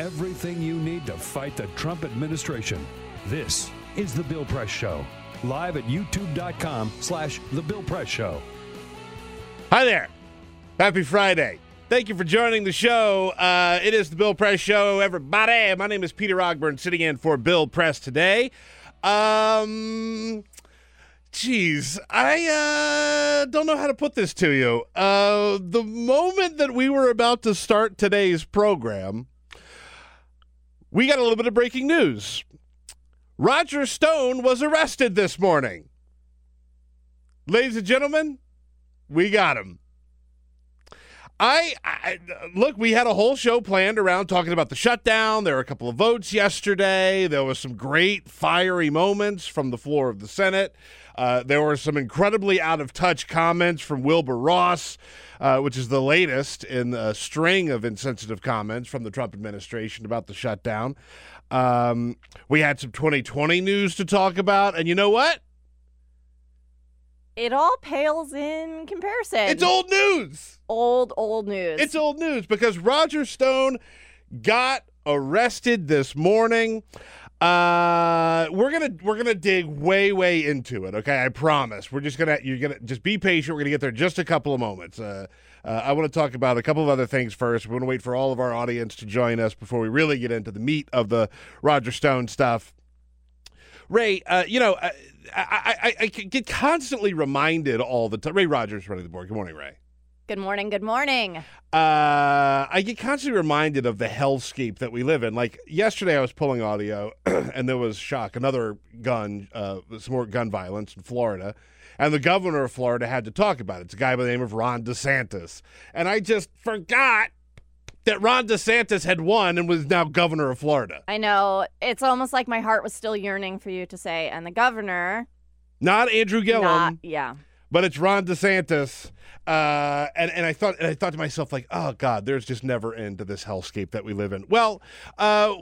everything you need to fight the Trump administration. This is The Bill Press Show. Live at youtube.com slash The Bill Press Show. Hi there. Happy Friday. Thank you for joining the show. Uh, it is the Bill Press Show, everybody. My name is Peter Ogburn, sitting in for Bill Press today. Um, geez, I uh, don't know how to put this to you. Uh, the moment that we were about to start today's program, we got a little bit of breaking news. Roger Stone was arrested this morning. Ladies and gentlemen, we got him. I, I, look. We had a whole show planned around talking about the shutdown. There were a couple of votes yesterday. There was some great fiery moments from the floor of the Senate. Uh, there were some incredibly out of touch comments from Wilbur Ross, uh, which is the latest in a string of insensitive comments from the Trump administration about the shutdown. Um, we had some 2020 news to talk about, and you know what? It all pales in comparison. It's old news. old, old news. It's old news because Roger Stone got arrested this morning. Uh, we're gonna we're gonna dig way way into it. Okay, I promise. We're just gonna you're gonna just be patient. We're gonna get there just a couple of moments. Uh, uh, I want to talk about a couple of other things first. We want to wait for all of our audience to join us before we really get into the meat of the Roger Stone stuff. Ray, uh, you know, I, I, I, I get constantly reminded all the time. Ray Rogers running the board. Good morning, Ray. Good morning. Good morning. Uh, I get constantly reminded of the hellscape that we live in. Like yesterday, I was pulling audio, and there was shock, another gun, uh, some more gun violence in Florida, and the governor of Florida had to talk about it. It's a guy by the name of Ron DeSantis, and I just forgot that Ron DeSantis had won and was now governor of Florida. I know it's almost like my heart was still yearning for you to say, and the governor. Not Andrew Gillum. Not, yeah. But it's Ron DeSantis. Uh, and, and I thought and I thought to myself, like, oh God, there's just never end to this hellscape that we live in. Well, uh,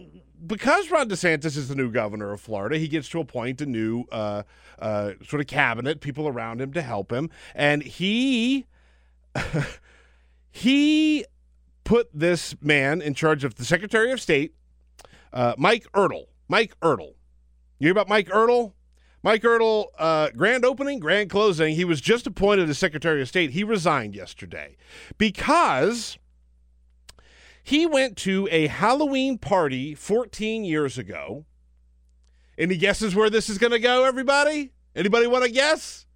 because Ron DeSantis is the new governor of Florida, he gets to appoint a new uh, uh, sort of cabinet, people around him to help him, and he he put this man in charge of the Secretary of State, uh, Mike Ertel. Mike Ertel. You hear about Mike Ertel? Mike Ertel, uh, grand opening, grand closing. He was just appointed as Secretary of State. He resigned yesterday because he went to a Halloween party 14 years ago. Any guesses where this is going to go, everybody? Anybody want to guess?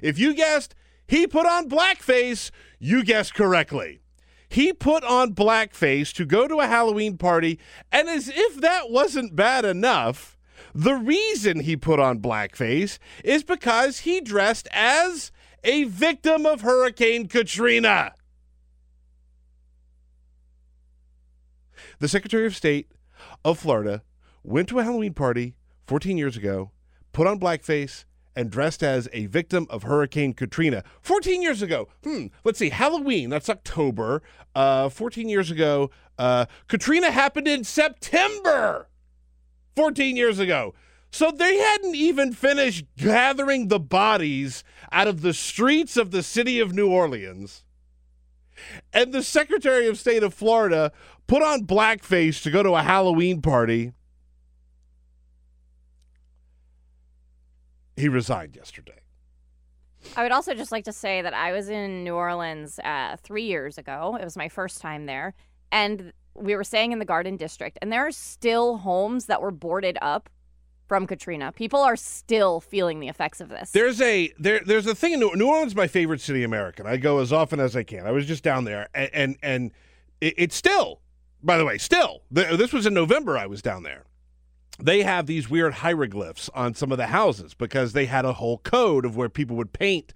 If you guessed he put on blackface, you guessed correctly. He put on blackface to go to a Halloween party, and as if that wasn't bad enough, the reason he put on blackface is because he dressed as a victim of Hurricane Katrina. The Secretary of State of Florida went to a Halloween party 14 years ago, put on blackface, and dressed as a victim of Hurricane Katrina. 14 years ago. Hmm. Let's see. Halloween, that's October. Uh, 14 years ago. Uh, Katrina happened in September. 14 years ago. So they hadn't even finished gathering the bodies out of the streets of the city of New Orleans. And the Secretary of State of Florida put on blackface to go to a Halloween party. He resigned yesterday. I would also just like to say that I was in New Orleans uh, three years ago. It was my first time there. And we were staying in the Garden District, and there are still homes that were boarded up from Katrina. People are still feeling the effects of this. There's a there there's a thing in New, New Orleans my favorite city American. I go as often as I can. I was just down there and and, and it, it's still by the way, still this was in November I was down there. They have these weird hieroglyphs on some of the houses because they had a whole code of where people would paint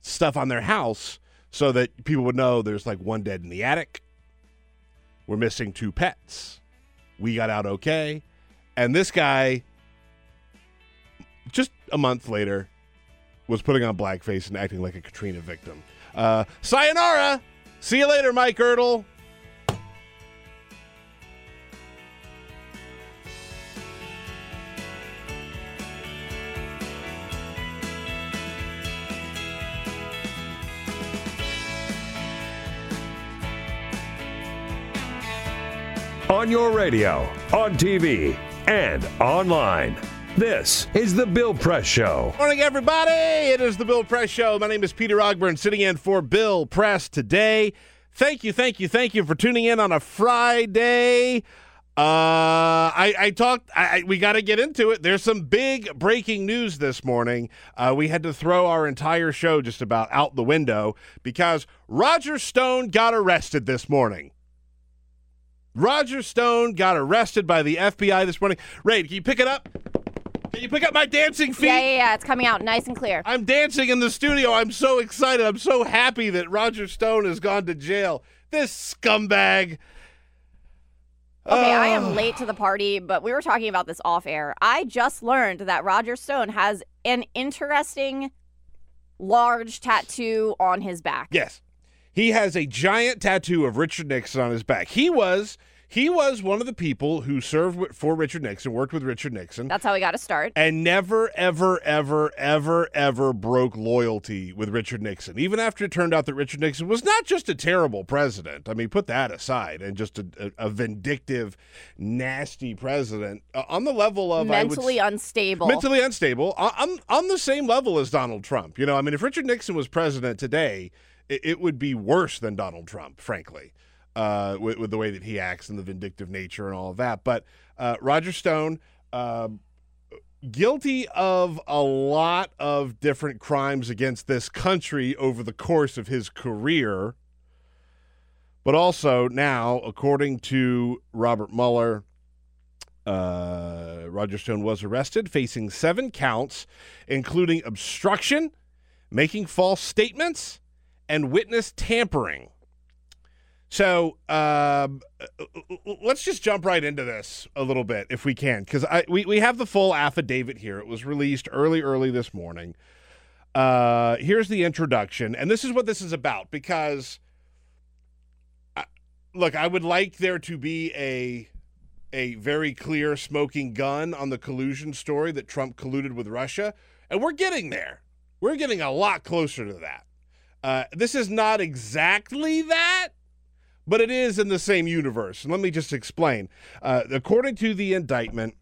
stuff on their house so that people would know there's like one dead in the attic. We're missing two pets. We got out okay. And this guy just a month later, was putting on blackface and acting like a Katrina victim. Uh, sayonara. See you later, Mike Ertel. On your radio, on TV, and online. This is the Bill Press Show. Morning, everybody. It is the Bill Press Show. My name is Peter Ogburn, sitting in for Bill Press today. Thank you, thank you, thank you for tuning in on a Friday. Uh, I, I talked. I, we got to get into it. There's some big breaking news this morning. Uh, we had to throw our entire show just about out the window because Roger Stone got arrested this morning. Roger Stone got arrested by the FBI this morning. Ray, can you pick it up? Can you pick up my dancing feet? Yeah, yeah, yeah. It's coming out nice and clear. I'm dancing in the studio. I'm so excited. I'm so happy that Roger Stone has gone to jail. This scumbag. Okay, I am late to the party, but we were talking about this off air. I just learned that Roger Stone has an interesting large tattoo on his back. Yes. He has a giant tattoo of Richard Nixon on his back. He was he was one of the people who served for Richard Nixon, worked with Richard Nixon. That's how he got to start. And never, ever, ever, ever, ever broke loyalty with Richard Nixon. Even after it turned out that Richard Nixon was not just a terrible president. I mean, put that aside, and just a, a, a vindictive, nasty president uh, on the level of mentally would, unstable. Mentally unstable. On, on the same level as Donald Trump. You know, I mean, if Richard Nixon was president today, it, it would be worse than Donald Trump, frankly uh, with, with, the way that he acts and the vindictive nature and all of that. But uh, Roger Stone, uh, guilty of a lot of different crimes against this country over the course of his career. But also now, according to Robert Mueller, uh, Roger Stone was arrested, facing seven counts, including obstruction, making false statements, and witness tampering. So um, let's just jump right into this a little bit, if we can, because we we have the full affidavit here. It was released early, early this morning. Uh, here's the introduction, and this is what this is about. Because, I, look, I would like there to be a a very clear smoking gun on the collusion story that Trump colluded with Russia, and we're getting there. We're getting a lot closer to that. Uh, this is not exactly that but it is in the same universe. Let me just explain. Uh, according to the indictment,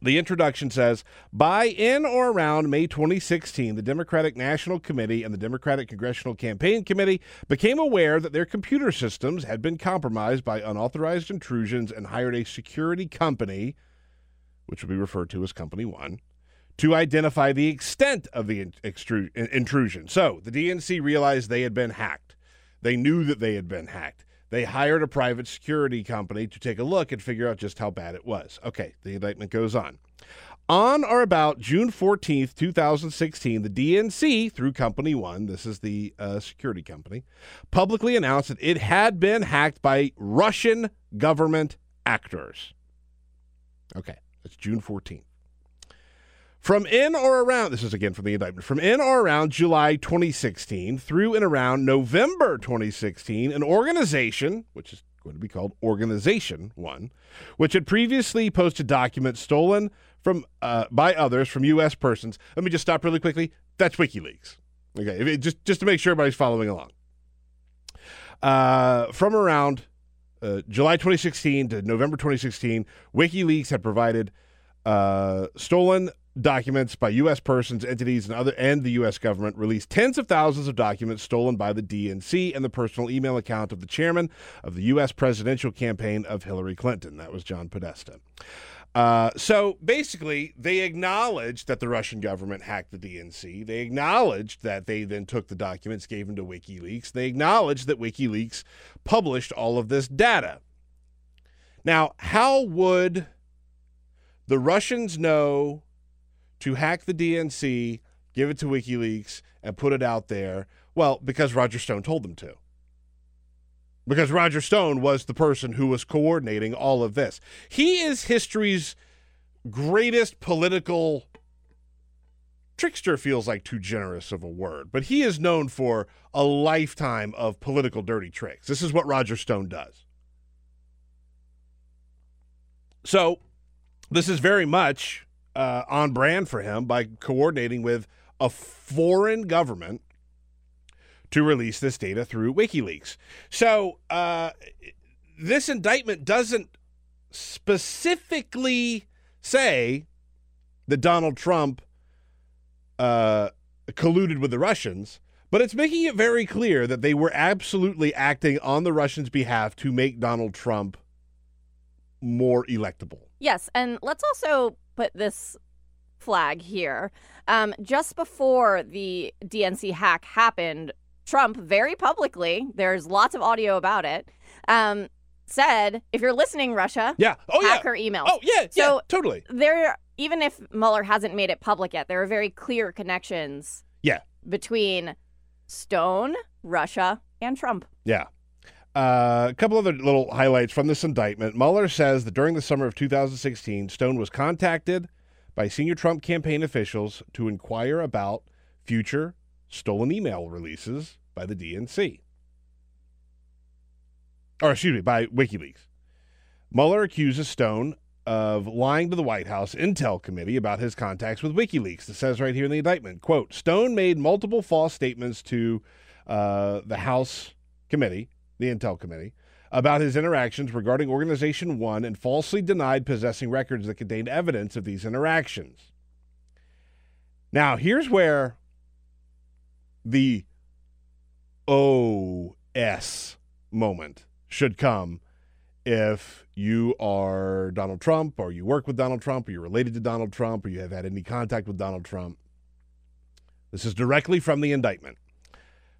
the introduction says by in or around May 2016, the Democratic National Committee and the Democratic Congressional Campaign Committee became aware that their computer systems had been compromised by unauthorized intrusions and hired a security company, which will be referred to as Company One, to identify the extent of the intrusion. So the DNC realized they had been hacked. They knew that they had been hacked. They hired a private security company to take a look and figure out just how bad it was. Okay, the indictment goes on. On or about June 14th, 2016, the DNC, through Company One, this is the uh, security company, publicly announced that it had been hacked by Russian government actors. Okay, that's June 14th. From in or around, this is again from the indictment, from in or around July 2016 through and around November 2016, an organization, which is going to be called Organization One, which had previously posted documents stolen from uh, by others from U.S. persons. Let me just stop really quickly. That's WikiLeaks. Okay, just just to make sure everybody's following along. Uh, from around uh, July 2016 to November 2016, WikiLeaks had provided uh, stolen documents by U.S. persons, entities, and other and the U.S. government released tens of thousands of documents stolen by the DNC and the personal email account of the chairman of the U.S. presidential campaign of Hillary Clinton. That was John Podesta. Uh, so basically, they acknowledged that the Russian government hacked the DNC. They acknowledged that they then took the documents, gave them to WikiLeaks. They acknowledged that WikiLeaks published all of this data. Now, how would the Russians know to hack the DNC, give it to WikiLeaks, and put it out there? Well, because Roger Stone told them to because Roger Stone was the person who was coordinating all of this. He is history's greatest political trickster feels like too generous of a word, but he is known for a lifetime of political dirty tricks. This is what Roger Stone does. So, this is very much uh, on brand for him by coordinating with a foreign government to release this data through WikiLeaks. So uh, this indictment doesn't specifically say that Donald Trump uh, colluded with the Russians, but it's making it very clear that they were absolutely acting on the Russians' behalf to make Donald Trump more electable. Yes, and let's also put this flag here. Um, just before the DNC hack happened, Trump very publicly, there's lots of audio about it, um, said, if you're listening, Russia, yeah, oh hack yeah, her emails. oh yeah, So yeah, totally, there, even if Mueller hasn't made it public yet, there are very clear connections yeah, between Stone, Russia, and Trump. yeah. Uh, a couple other little highlights from this indictment. Mueller says that during the summer of 2016, Stone was contacted by senior Trump campaign officials to inquire about future stolen email releases by the DNC. Or, excuse me, by WikiLeaks. Mueller accuses Stone of lying to the White House Intel Committee about his contacts with WikiLeaks. It says right here in the indictment, quote, Stone made multiple false statements to uh, the House Committee, the Intel Committee, about his interactions regarding Organization One and falsely denied possessing records that contained evidence of these interactions. Now, here's where the OS moment should come if you are Donald Trump or you work with Donald Trump or you're related to Donald Trump or you have had any contact with Donald Trump. This is directly from the indictment.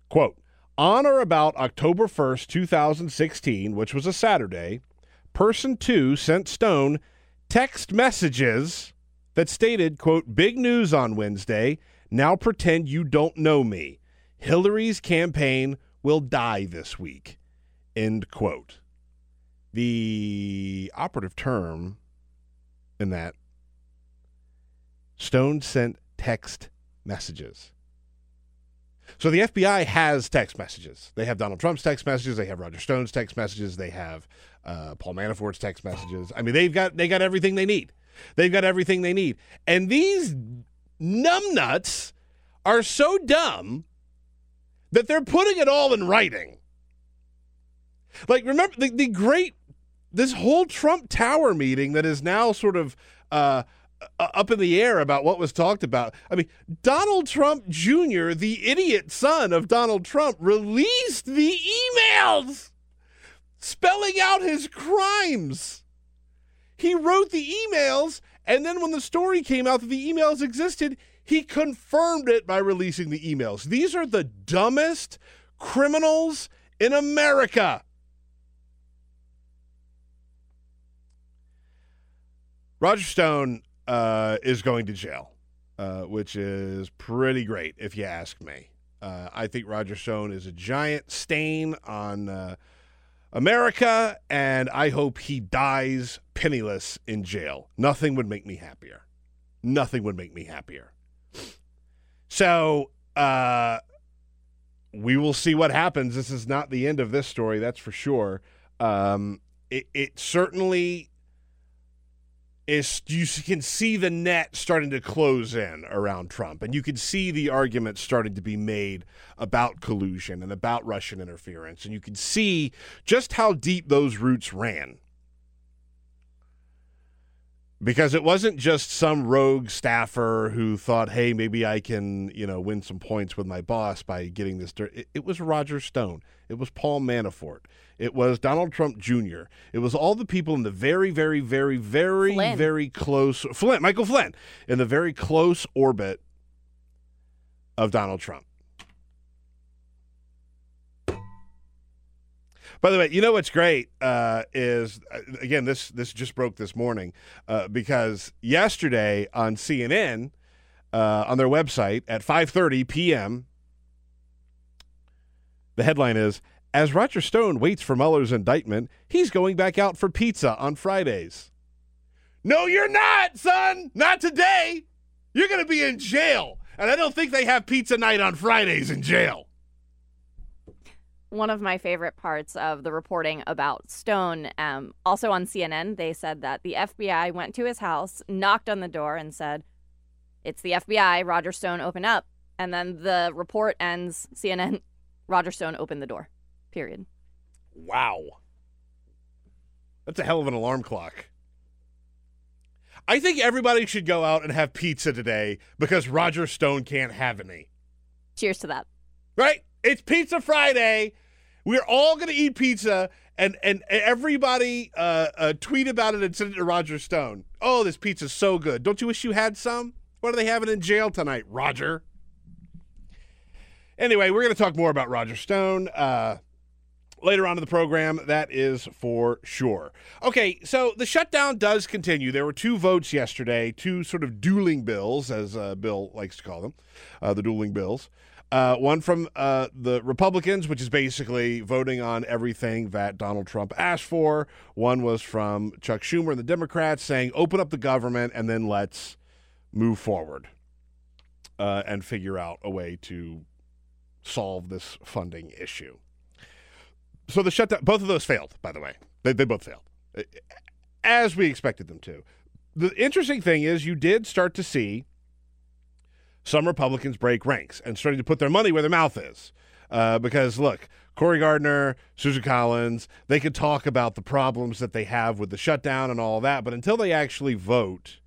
Quote On or about October 1st, 2016, which was a Saturday, person two sent Stone text messages that stated, quote, big news on Wednesday. Now pretend you don't know me. Hillary's campaign will die this week. End quote. The operative term in that Stone sent text messages. So the FBI has text messages. They have Donald Trump's text messages. They have Roger Stone's text messages. They have uh, Paul Manafort's text messages. I mean, they've got they got everything they need. They've got everything they need. And these numbnuts are so dumb that they're putting it all in writing. Like, remember the, the great, this whole Trump Tower meeting that is now sort of uh, Uh, up in the air about what was talked about. I mean, Donald Trump Jr., the idiot son of Donald Trump, released the emails spelling out his crimes. He wrote the emails, and then when the story came out that the emails existed, he confirmed it by releasing the emails. These are the dumbest criminals in America. Roger Stone uh, is going to jail, uh, which is pretty great, if you ask me. Uh, I think Roger Stone is a giant stain on uh, America, and I hope he dies penniless in jail. Nothing would make me happier. Nothing would make me happier. So, uh, we will see what happens. This is not the end of this story, that's for sure. Um, it, it certainly is you can see the net starting to close in around Trump, and you can see the arguments starting to be made about collusion and about Russian interference, and you can see just how deep those roots ran. Because it wasn't just some rogue staffer who thought, "Hey, maybe I can, you know, win some points with my boss by getting this." Dirt. It, it was Roger Stone. It was Paul Manafort. It was Donald Trump Jr. It was all the people in the very, very, very, very, Flynn. very close Flynn, Michael Flynn, in the very close orbit of Donald Trump. By the way, you know what's great uh, is uh, again this this just broke this morning uh, because yesterday on CNN uh, on their website at 5:30 p.m. the headline is as Roger Stone waits for Mueller's indictment, he's going back out for pizza on Fridays. No, you're not, son. Not today. You're going to be in jail, and I don't think they have pizza night on Fridays in jail. One of my favorite parts of the reporting about Stone, um, also on CNN, they said that the FBI went to his house, knocked on the door, and said, It's the FBI. Roger Stone, open up. And then the report ends CNN, Roger Stone opened the door. Period. Wow. That's a hell of an alarm clock. I think everybody should go out and have pizza today because Roger Stone can't have any. Cheers to that. Right? It's Pizza Friday. We're all going to eat pizza, and and everybody uh, uh, tweet about it and send it to Roger Stone. Oh, this pizza's so good. Don't you wish you had some? What are they having in jail tonight, Roger? Anyway, we're going to talk more about Roger Stone. Uh, later on in the program, that is for sure. Okay, so the shutdown does continue. There were two votes yesterday, two sort of dueling bills, as uh, Bill likes to call them, uh, the dueling bills. Uh, one from uh, the Republicans, which is basically voting on everything that Donald Trump asked for. One was from Chuck Schumer and the Democrats saying, open up the government and then let's move forward uh, and figure out a way to solve this funding issue. So the shutdown, both of those failed, by the way. They, they both failed, as we expected them to. The interesting thing is, you did start to see some Republicans break ranks and starting to put their money where their mouth is. Uh, because look, Cory Gardner, Susan Collins, they could talk about the problems that they have with the shutdown and all that, but until they actually vote,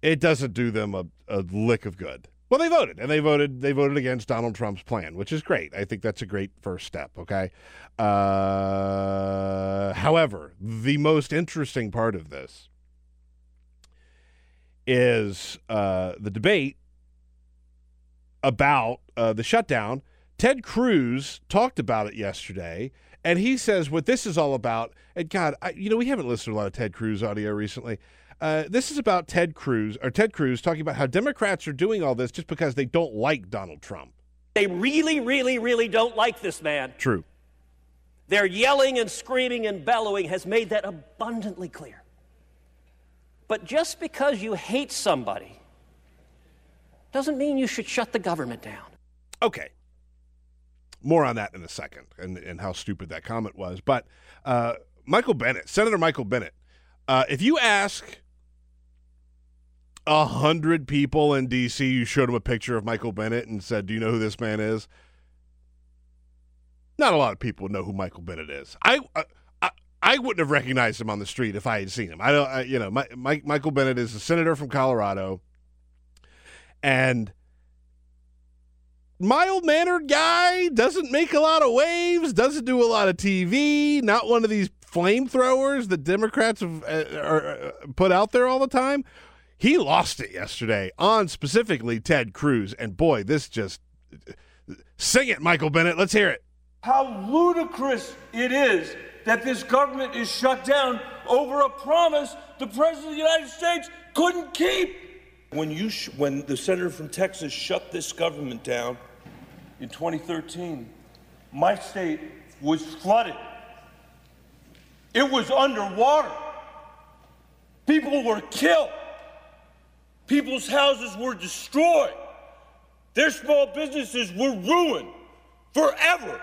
it doesn't do them a, a lick of good. Well, they voted, and they voted. They voted against Donald Trump's plan, which is great. I think that's a great first step. Okay. Uh, however, the most interesting part of this is uh, the debate about uh, the shutdown. Ted Cruz talked about it yesterday, and he says what this is all about. And God, I, you know, we haven't listened to a lot of Ted Cruz audio recently. Uh, this is about Ted Cruz or Ted Cruz talking about how Democrats are doing all this just because they don't like Donald Trump. They really, really, really don't like this man. True. Their yelling and screaming and bellowing has made that abundantly clear. But just because you hate somebody doesn't mean you should shut the government down. Okay. More on that in a second and, and how stupid that comment was. But uh, Michael Bennet, Senator Michael Bennet, uh, if you ask a hundred people in D.C., you showed them a picture of Michael Bennet and said, "Do you know who this man is?" Not a lot of people know who Michael Bennet is. I, I, I wouldn't have recognized him on the street if I had seen him. I don't, I, you know, my, my, Michael Bennet is a senator from Colorado, and mild mannered guy, doesn't make a lot of waves, doesn't do a lot of TV, not one of these flamethrowers that Democrats have uh, are, uh, put out there all the time. He lost it yesterday on specifically Ted Cruz, and boy, this just sing it, Michael Bennet. Let's hear it. How ludicrous it is that this government is shut down over a promise the President of the United States couldn't keep. When, you sh- when the senator from Texas shut this government down in 2013, my state was flooded. It was underwater. People were killed. People's houses were destroyed. Their small businesses were ruined forever.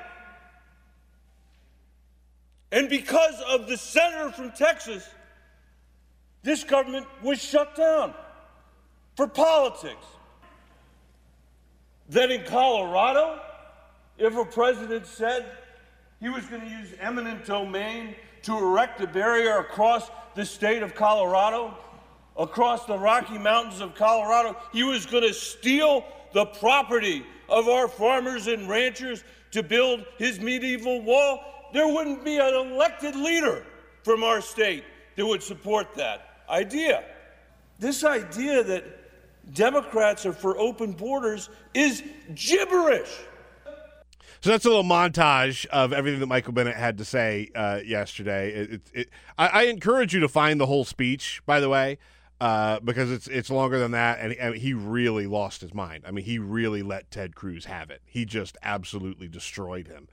And because of the senator from Texas, this government was shut down for politics. Then in Colorado, if a president said he was going to use eminent domain to erect a barrier across the state of Colorado, across the Rocky Mountains of Colorado, he was going to steal the property of our farmers and ranchers to build his medieval wall, there wouldn't be an elected leader from our state that would support that idea. This idea that Democrats are for open borders is gibberish. So that's a little montage of everything that Michael Bennet had to say uh, yesterday. It, it, it, I, I, encourage you to find the whole speech, by the way, uh, because it's it's longer than that, and, and he really lost his mind. I mean, he really let Ted Cruz have it. He just absolutely destroyed him.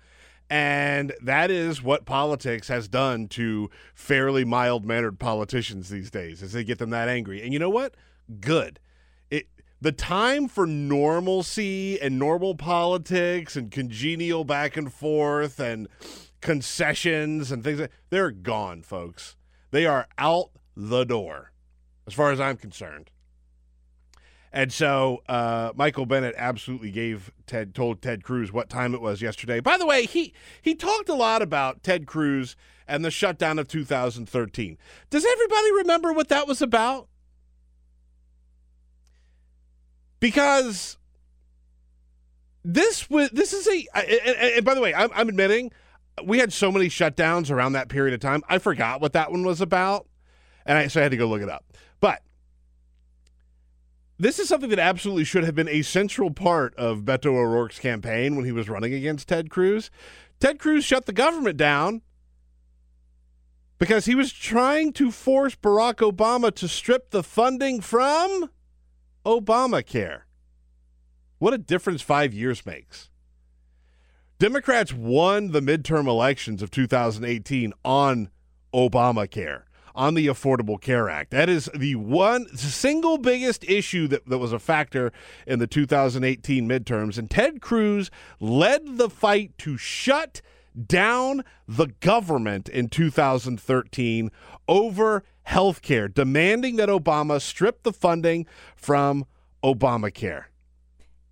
And that is what politics has done to fairly mild mannered politicians these days, is they get them that angry. And you know what? Good. It the time for normalcy and normal politics and congenial back and forth and concessions and things they're gone, folks. They are out the door, as far as I'm concerned. And so uh, Michael Bennet absolutely gave Ted told Ted Cruz what time it was yesterday. By the way, he he talked a lot about Ted Cruz and the shutdown of 2013. Does everybody remember what that was about? Because this was this is a and, and by the way, I'm, I'm admitting we had so many shutdowns around that period of time. I forgot what that one was about, and I so I had to go look it up. But this is something that absolutely should have been a central part of Beto O'Rourke's campaign when he was running against Ted Cruz. Ted Cruz shut the government down because he was trying to force Barack Obama to strip the funding from Obamacare. What a difference five years makes. Democrats won the midterm elections of 2018 on Obamacare on the Affordable Care Act. That is the one single biggest issue that, that was a factor in the 2018 midterms. And Ted Cruz led the fight to shut down the government in 2013 over health care, demanding that Obama strip the funding from Obamacare.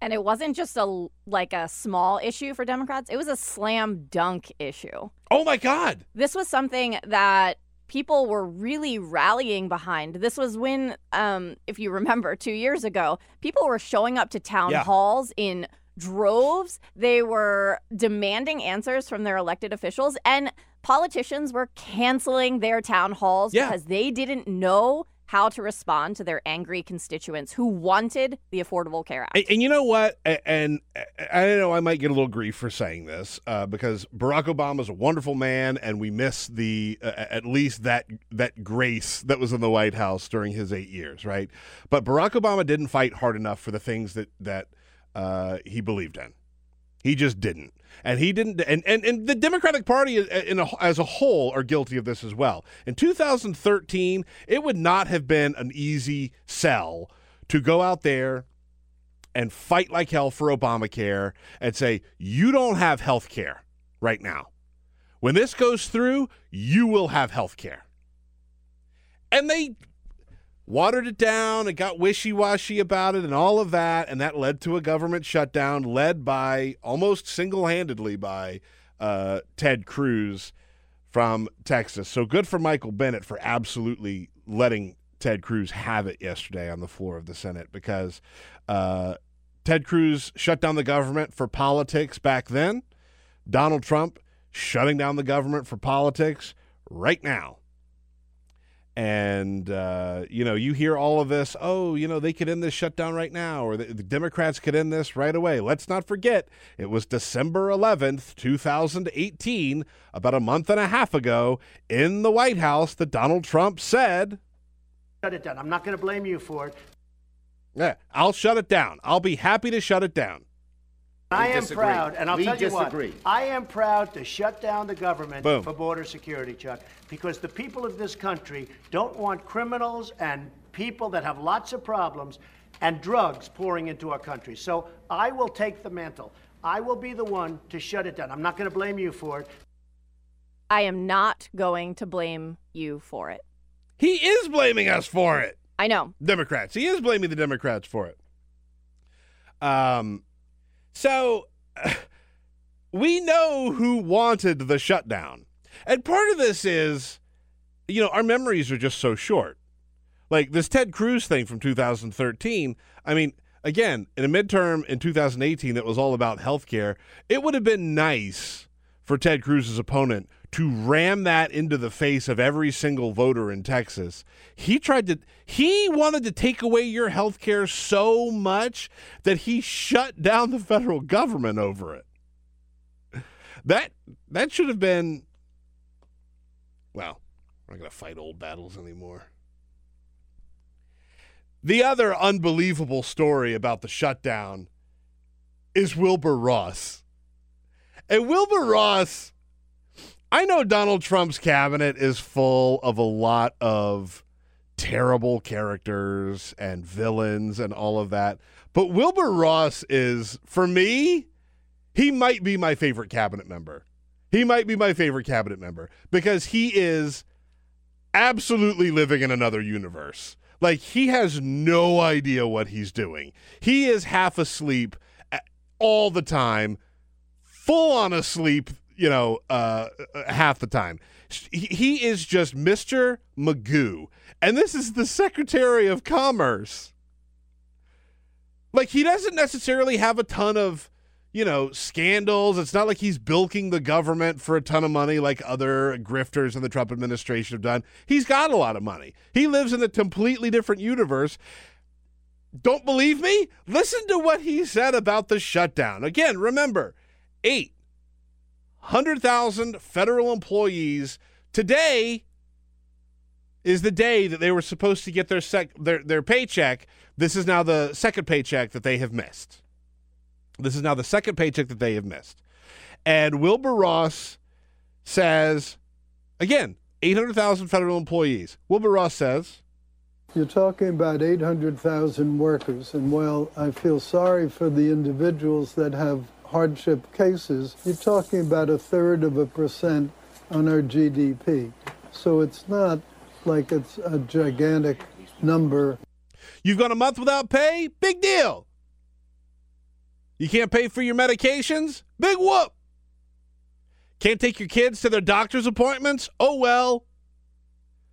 And it wasn't just a like a small issue for Democrats. It was a slam dunk issue. Oh my god. This was something that people were really rallying behind. This was when, um, if you remember, two years ago, people were showing up to town yeah. halls in droves. They were demanding answers from their elected officials, and politicians were canceling their town halls yeah. because they didn't know how to respond to their angry constituents who wanted the Affordable Care Act. And, and you know what? And, and, I know I might get a little grief for saying this uh, because Barack Obama is a wonderful man, and we miss the uh, at least that that grace that was in the White House during his eight years, right? But Barack Obama didn't fight hard enough for the things that that uh, he believed in. He just didn't. And he didn't, and, and, and the Democratic Party a, as a whole are guilty of this as well. In 2013, it would not have been an easy sell to go out there and fight like hell for Obamacare and say, you don't have health care right now. When this goes through, you will have health care. And they watered it down and got wishy washy about it and all of that. And that led to a government shutdown led by almost single handedly by uh, Ted Cruz from Texas. So good for Michael Bennet for absolutely letting Ted Cruz have it yesterday on the floor of the Senate because uh, Ted Cruz shut down the government for politics back then. Donald Trump shutting down the government for politics right now. And, uh, you know, you hear all of this, oh, you know, they could end this shutdown right now, or the, the, Democrats could end this right away. Let's not forget, it was December 11th, 2018, about a month and a half ago, in the White House that Donald Trump said, Shut it down. I'm not going to blame you for it. Yeah, I'll shut it down. I'll be happy to shut it down. I am disagree. proud, and I'll we tell you disagree. what. I am proud to shut down the government Boom. for border security, Chuck, because the people of this country don't want criminals and people that have lots of problems and drugs pouring into our country. So I will take the mantle. I will be the one to shut it down. I'm not going to blame you for it. I am not going to blame you for it. He is blaming us for it. I know. Democrats. He is blaming the Democrats for it. Um, so we know who wanted the shutdown. And part of this is, you know, our memories are just so short. Like this Ted Cruz thing from 2013. I mean, again, in a midterm in 2018 that was all about health care, it would have been nice for Ted Cruz's opponent to ram that into the face of every single voter in Texas. He tried to he wanted to take away your health care so much that he shut down the federal government over it. That that should have been well, we're not going to fight old battles anymore. The other unbelievable story about the shutdown is Wilbur Ross. And Wilbur Ross, I know Donald Trump's cabinet is full of a lot of terrible characters and villains and all of that. But Wilbur Ross is, for me, he might be my favorite cabinet member. He might be my favorite cabinet member because he is absolutely living in another universe. Like he has no idea what he's doing. He is half asleep all the time, full on asleep, you know, uh, uh half the time. He is just Mr. Magoo. And this is the Secretary of Commerce. Like he doesn't necessarily have a ton of you know, scandals. It's not like he's bilking the government for a ton of money like other grifters in the Trump administration have done. He's got a lot of money. He lives in a completely different universe. Don't believe me? Listen to what he said about the shutdown. Again, remember, 800,000 federal employees today is the day that they were supposed to get their sec- their their paycheck. This is now the second paycheck that they have missed. This is now the second paycheck that they have missed. And Wilbur Ross says, again, 800,000 federal employees. Wilbur Ross says, You're talking about 800,000 workers. And while I feel sorry for the individuals that have hardship cases, you're talking about a third of a percent on our GDP. So it's not like it's a gigantic number. You've gone a month without pay? Big deal. You can't pay for your medications? Big whoop. Can't take your kids to their doctor's appointments? Oh well.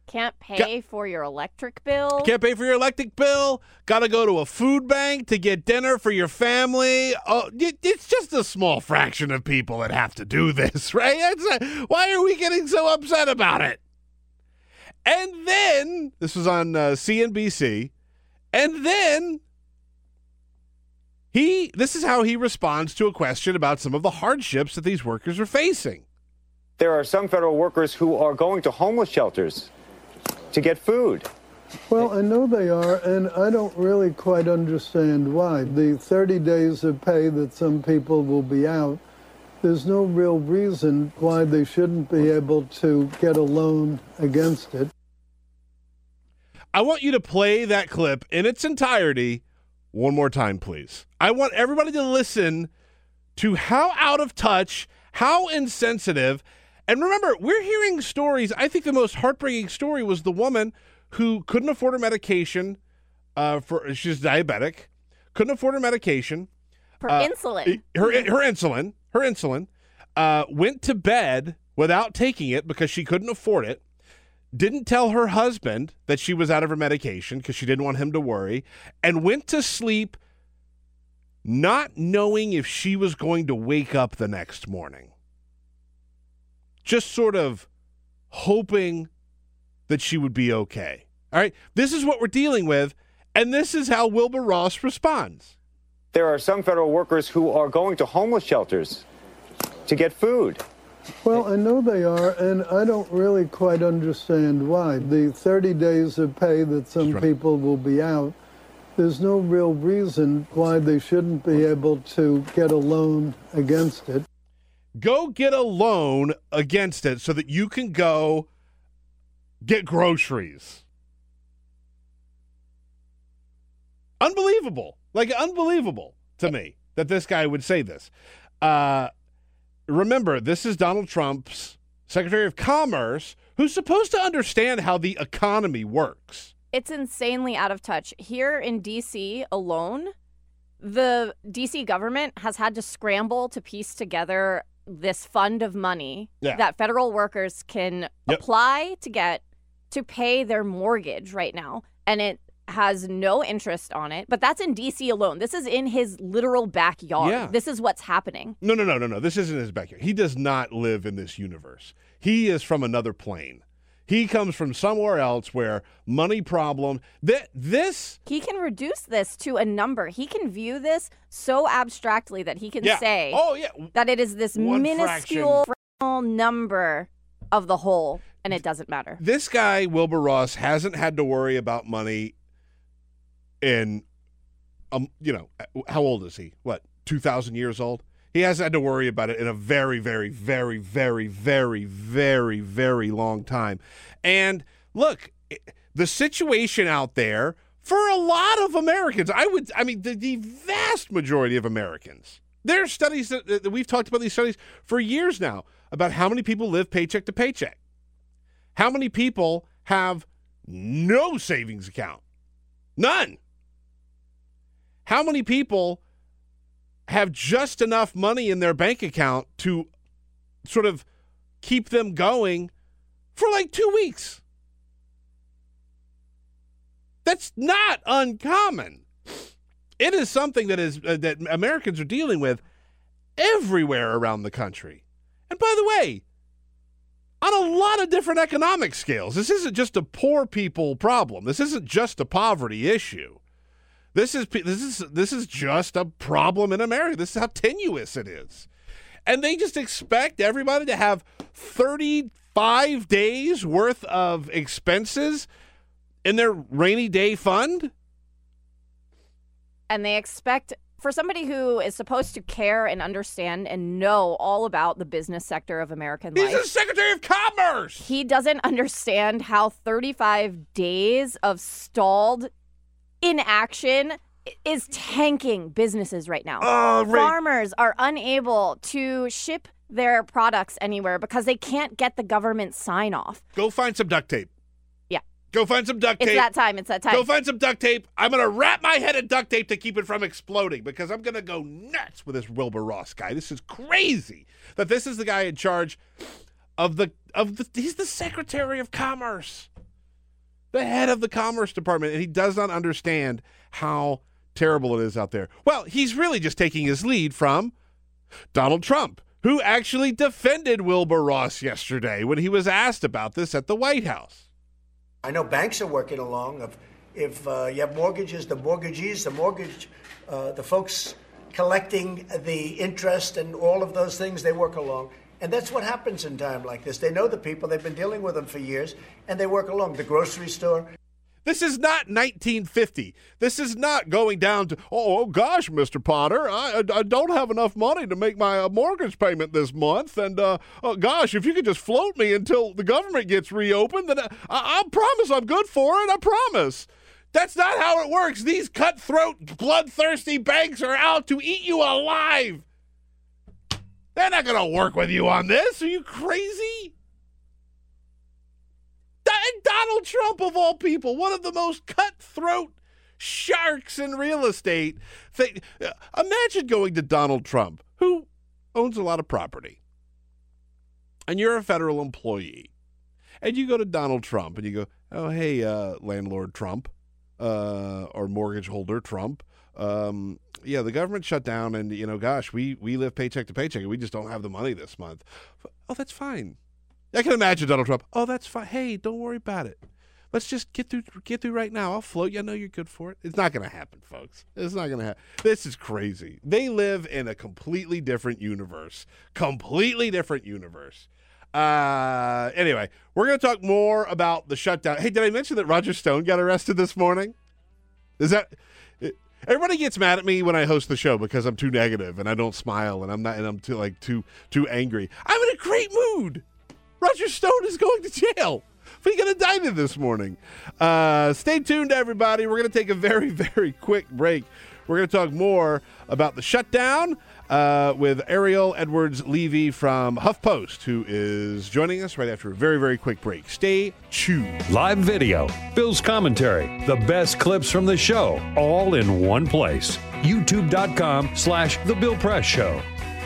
Can't pay for your electric bill? Can't pay for your electric bill? Got to go to a food bank to get dinner for your family? Oh, it's just a small fraction of people that have to do this, right? A, why are we getting so upset about it? And then, this was on uh, CNBC, and then he this is how he responds to a question about some of the hardships that these workers are facing. There are some federal workers who are going to homeless shelters to get food. Well, I know they are, and I don't really quite understand why. The 30 days of pay that some people will be out, there's no real reason why they shouldn't be able to get a loan against it. I want you to play that clip in its entirety one more time, please. I want everybody to listen to how out of touch, how insensitive. And remember, we're hearing stories. I think the most heartbreaking story was the woman who couldn't afford her medication. Uh, for she's diabetic, couldn't afford her medication. Her uh, insulin. Her her insulin. Her insulin. Uh, went to bed without taking it because she couldn't afford it didn't tell her husband that she was out of her medication because she didn't want him to worry, and went to sleep not knowing if she was going to wake up the next morning. Just sort of hoping that she would be okay. All right, this is what we're dealing with, and this is how Wilbur Ross responds. There are some federal workers who are going to homeless shelters to get food. Well, I know they are, and I don't really quite understand why. The 30 days of pay that some right. people will be out, there's no real reason why they shouldn't be able to get a loan against it. Go get a loan against it so that you can go get groceries. Unbelievable. Like, unbelievable to me that this guy would say this. Uh, remember, this is Donald Trump's Secretary of Commerce, who's supposed to understand how the economy works. It's insanely out of touch. Here in DC alone, the DC government has had to scramble to piece together this fund of money Yeah. that federal workers can Yep. apply to get to pay their mortgage right now. And it has no interest on it. But that's in DC alone. This is in his literal backyard. Yeah. This is what's happening. No, no, no, no, no. This isn't his backyard. He does not live in this universe. He is from another plane. He comes from somewhere else where money problem. That this He can reduce this to a number. He can view this so abstractly that he can Yeah. say Oh, yeah. that it is this One minuscule fractional number of the whole, and it doesn't matter. this guy Wilbur Ross hasn't had to worry about money in um you know how old is he what 2000 years old he hasn't had to worry about it in a very very very very very very very long time and look the situation out there for a lot of Americans I would I mean the, the vast majority of Americans there are studies that, that we've talked about these studies for years now about how many people live paycheck to paycheck how many people have no savings account? None. How many people have just enough money in their bank account to sort of keep them going for like two weeks? That's not uncommon. It is something that is uh, that Americans are dealing with everywhere around the country. And by the way, on a lot of different economic scales. This isn't just a poor people problem. This isn't just a poverty issue. This is this is this is just a problem in America. This is how tenuous it is. And they just expect everybody to have 35 days worth of expenses in their rainy day fund? And they expect for somebody who is supposed to care and understand and know all about the business sector of American He's life. the Secretary of Commerce. He doesn't understand how 35 days of stalled inaction is tanking businesses right now. Oh, Ray- Farmers are unable to ship their products anywhere because they can't get the government sign off. Go find some duct tape. Yeah. Go find some duct tape. It's that time. It's that time. Go find some duct tape. I'm going to wrap my head in duct tape to keep it from exploding because I'm going to go nuts with this Wilbur Ross guy. This is crazy that this is the guy in charge of the of the he's the Secretary of Commerce. The head of the Commerce Department and he does not understand how terrible it is out there. Well, he's really just taking his lead from Donald Trump, who actually defended Wilbur Ross yesterday when he was asked about this at the White House. I know banks are working along. If, if uh, you have mortgages, the mortgagees, the mortgage, uh, the folks collecting the interest and all of those things, they work along. And that's what happens in time like this. They know the people, they've been dealing with them for years, and they work along. The grocery store. This is not 1950. This is not going down to, oh, oh gosh, Mr. Potter, I, I don't have enough money to make my uh, mortgage payment this month. And uh, oh, gosh, if you could just float me until the government gets reopened, then I, I, I promise I'm good for it. I promise. That's not how it works. These cutthroat, bloodthirsty banks are out to eat you alive. They're not going to work with you on this. Are you crazy? Donald Trump, of all people, one of the most cutthroat sharks in real estate. Think, uh, imagine going to Donald Trump, who owns a lot of property, and you're a federal employee, and you go to Donald Trump and you go, "Oh, hey, uh, landlord Trump, uh, or mortgage holder Trump." Um, yeah, the government shut down, and you know, gosh, we we live paycheck to paycheck, and we just don't have the money this month. Oh, that's fine. I can imagine Donald Trump. Oh, that's fine. Hey, don't worry about it. Let's just get through get through right now. I'll float you. I know you're good for it. It's not going to happen, folks. It's not going to happen. This is crazy. They live in a completely different universe. Completely different universe. Uh, anyway, we're going to talk more about the shutdown. Hey, did I mention that Roger Stone got arrested this morning? Is that everybody gets mad at me when I host the show because I'm too negative and I don't smile and I'm not and I'm too like too too angry. I'm in a great mood. Roger Stone is going to jail. We got indicted this morning. Uh, stay tuned, everybody. We're going to take a very, very quick break. We're going to talk more about the shutdown, uh, with Ariel Edwards Levy from HuffPost, who is joining us right after a very, very quick break. Stay tuned. Live video, Bill's commentary, the best clips from the show, all in one place. YouTube.com slash The Bill Press Show.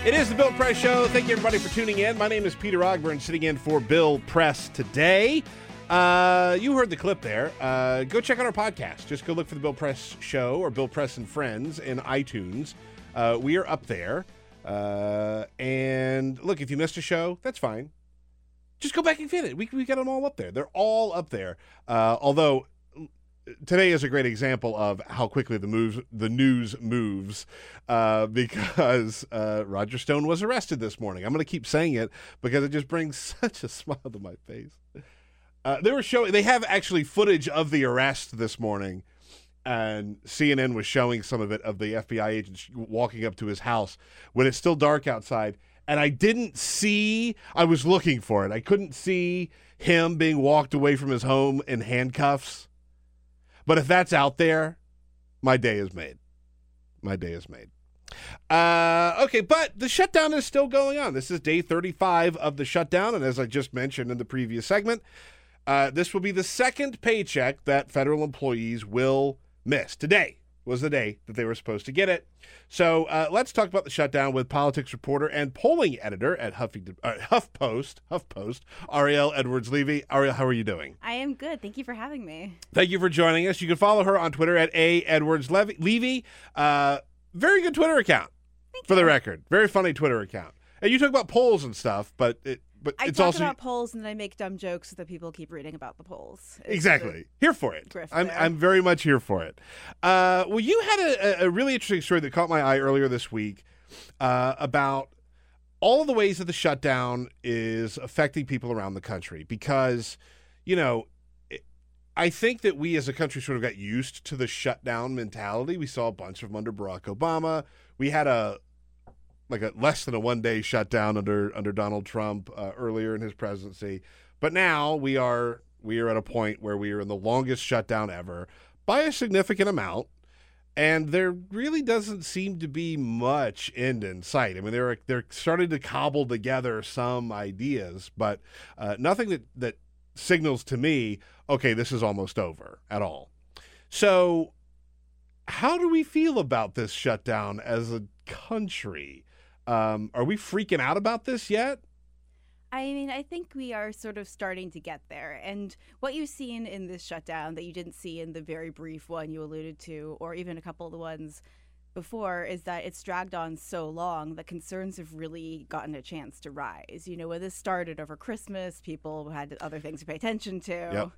It is the Bill Press Show. Thank you, everybody, for tuning in. My name is Peter Ogburn, sitting in for Bill Press today. Uh, you heard the clip there. Uh, go check out our podcast. Just go look for the Bill Press Show or Bill Press and Friends in iTunes. Uh, we are up there. Uh, and look, if you missed a show, that's fine. Just go back and get it. We, we got them all up there. They're all up there. Uh, although today is a great example of how quickly the moves the news moves uh, because uh, Roger Stone was arrested this morning. I'm going to keep saying it because it just brings such a smile to my face. Uh, they were showing. They have actually footage of the arrest this morning, and CNN was showing some of it of the FBI agents walking up to his house when it's still dark outside. And I didn't see. I was looking for it. I couldn't see him being walked away from his home in handcuffs. But if that's out there, my day is made. My day is made. Uh, okay, but the shutdown is still going on. This is day 35 of the shutdown. And as I just mentioned in the previous segment, uh, this will be the second paycheck that federal employees will miss. Today was the day that they were supposed to get it. So uh, let's talk about the shutdown with politics reporter and polling editor at Huffington, uh, HuffPost, HuffPost, Ariel Edwards Levy. Ariel, how are you doing? I am good. Thank you for having me. Thank you for joining us. You can follow her on Twitter at A Edwards Levy. Uh, very good Twitter account, Thank for you. the record. Very funny Twitter account. And you talk about polls and stuff, but it, but I it's talk also about polls and then I make dumb jokes so that people keep reading about the polls. It's Exactly. Here for it. I'm, there. I'm very much here for it. Uh, well, you had a, a really interesting story that caught my eye earlier this week uh, about all the ways that the shutdown is affecting people around the country because, you know, I think that we as a country sort of got used to the shutdown mentality. We saw a bunch of them under Barack Obama. We had a like a less than a one day shutdown under under Donald Trump uh, earlier in his presidency. But now we are we are at a point where we are in the longest shutdown ever by a significant amount. And there really doesn't seem to be much end in sight. I mean, they're they're starting to cobble together some ideas, but uh, nothing that that signals to me, okay, this is almost over at all. So, how do we feel about this shutdown as a country? Um, are we freaking out about this yet? I mean, I think we are sort of starting to get there. And what you've seen in this shutdown that you didn't see in the very brief one you alluded to, or even a couple of the ones before, is that it's dragged on so long that concerns have really gotten a chance to rise. You know, when this started over Christmas, people had other things to pay attention to. Yep.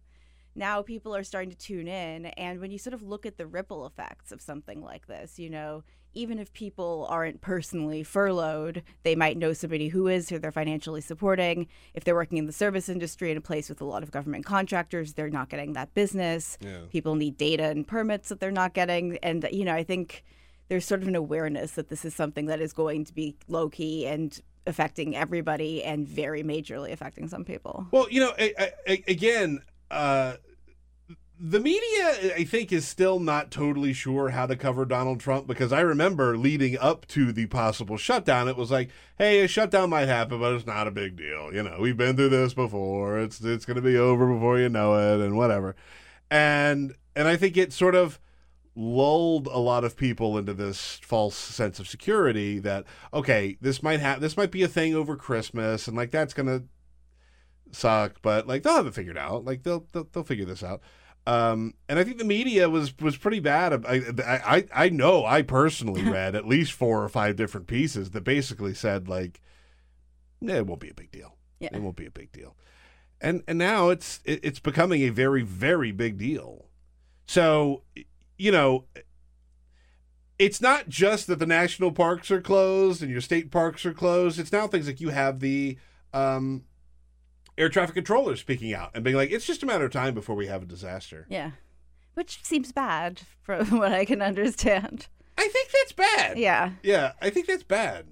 Now people are starting to tune in. And when you sort of look at the ripple effects of something like this, you know, even if people aren't personally furloughed, they might know somebody who is, who they're financially supporting. If they're working in the service industry in a place with a lot of government contractors, they're not getting that business. People need data and permits that they're not getting. And, you know, I think there's sort of an awareness that this is something that is going to be low key and affecting everybody and very majorly affecting some people. Well, you know, I, I- again, uh, the media, I think, is still not totally sure how to cover Donald Trump because I remember leading up to the possible shutdown, it was like, "Hey, a shutdown might happen, but it's not a big deal. You know, we've been through this before. It's it's going to be over before you know it, and whatever." And and I think it sort of lulled a lot of people into this false sense of security that okay, this might have this might be a thing over Christmas, and like that's gonna suck, but like they'll have it figured out. Like they'll they'll, they'll figure this out. Um, and I think the media was was pretty bad. I, I I know I personally read at least four or five different pieces that basically said like, "Yeah, it won't be a big deal. Yeah. It won't be a big deal." And and now it's it, it's becoming a very very big deal. So you know, it's not just that the national parks are closed and your state parks are closed. It's now things like you have the um, air traffic controllers speaking out and being like, it's just a matter of time before we have a disaster. Yeah. Which seems bad from what I can understand. I think that's bad. Yeah. Yeah, I think that's bad.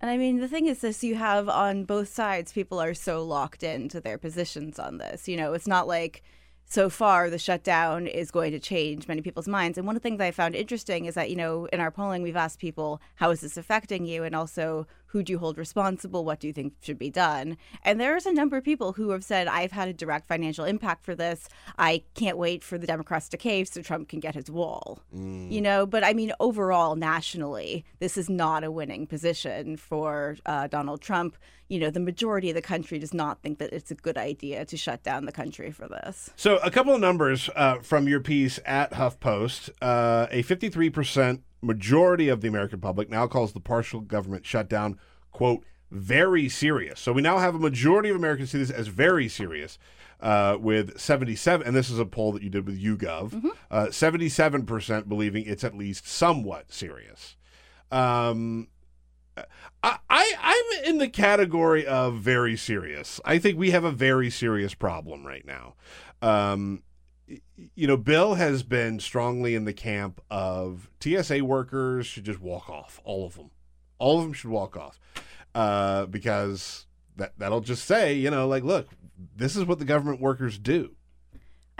And I mean, the thing is, this you have on both sides, people are so locked into their positions on this. You know, it's not like so far the shutdown is going to change many people's minds. And one of the things I found interesting is that, you know, in our polling, we've asked people, how is this affecting you? And also, who do you hold responsible? What do you think should be done? And there's a number of people who have said, I've had a direct financial impact for this. I can't wait for the Democrats to cave so Trump can get his wall. Mm. You know, but I mean, overall, nationally, this is not a winning position for uh, Donald Trump. You know, the majority of the country does not think that it's a good idea to shut down the country for this. So, a couple of numbers uh, from your piece at HuffPost uh, a 53% majority of the American public now calls the partial government shutdown, quote, very serious. So we now have a majority of Americans see this as very serious. Uh, with 77, and this is a poll that you did with YouGov, mm-hmm. uh, 77% believing it's at least somewhat serious. Um, I, I I'm in the category of very serious. I think we have a very serious problem right now. Um, you know, Bill has been strongly in the camp of TSA workers should just walk off. All of them, all of them should walk off, uh, because that that'll just say, you know, like, look, this is what the government workers do.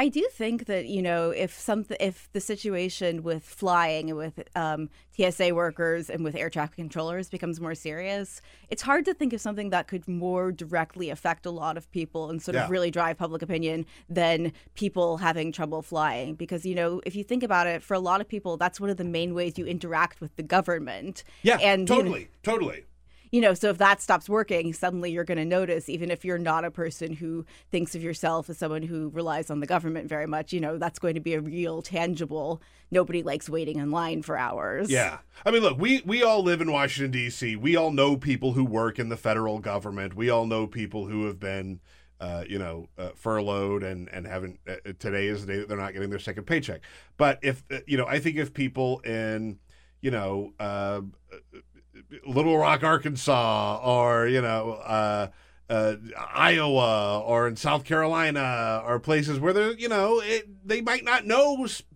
I do think that you know if something if the situation with flying and with um, TSA workers and with air traffic controllers becomes more serious, it's hard to think of something that could more directly affect a lot of people and sort yeah. of really drive public opinion than people having trouble flying. Because you know if you think about it, for a lot of people, that's one of the main ways you interact with the government. Yeah, and totally, you know, totally you know, so if that stops working, suddenly you're going to notice, even if you're not a person who thinks of yourself as someone who relies on the government very much, you know, that's going to be a real, tangible. Nobody likes waiting in line for hours. Yeah, I mean, look, we we all live in Washington D.C. We all know people who work in the federal government. We all know people who have been. Uh, you know, uh, furloughed and and haven't. Uh, today is the day that they're not getting their second paycheck. But if uh, you know, I think if people in you know uh, Little Rock, Arkansas, or you know, uh, uh, Iowa, or in South Carolina, or places where they you know, it, they might not know sp-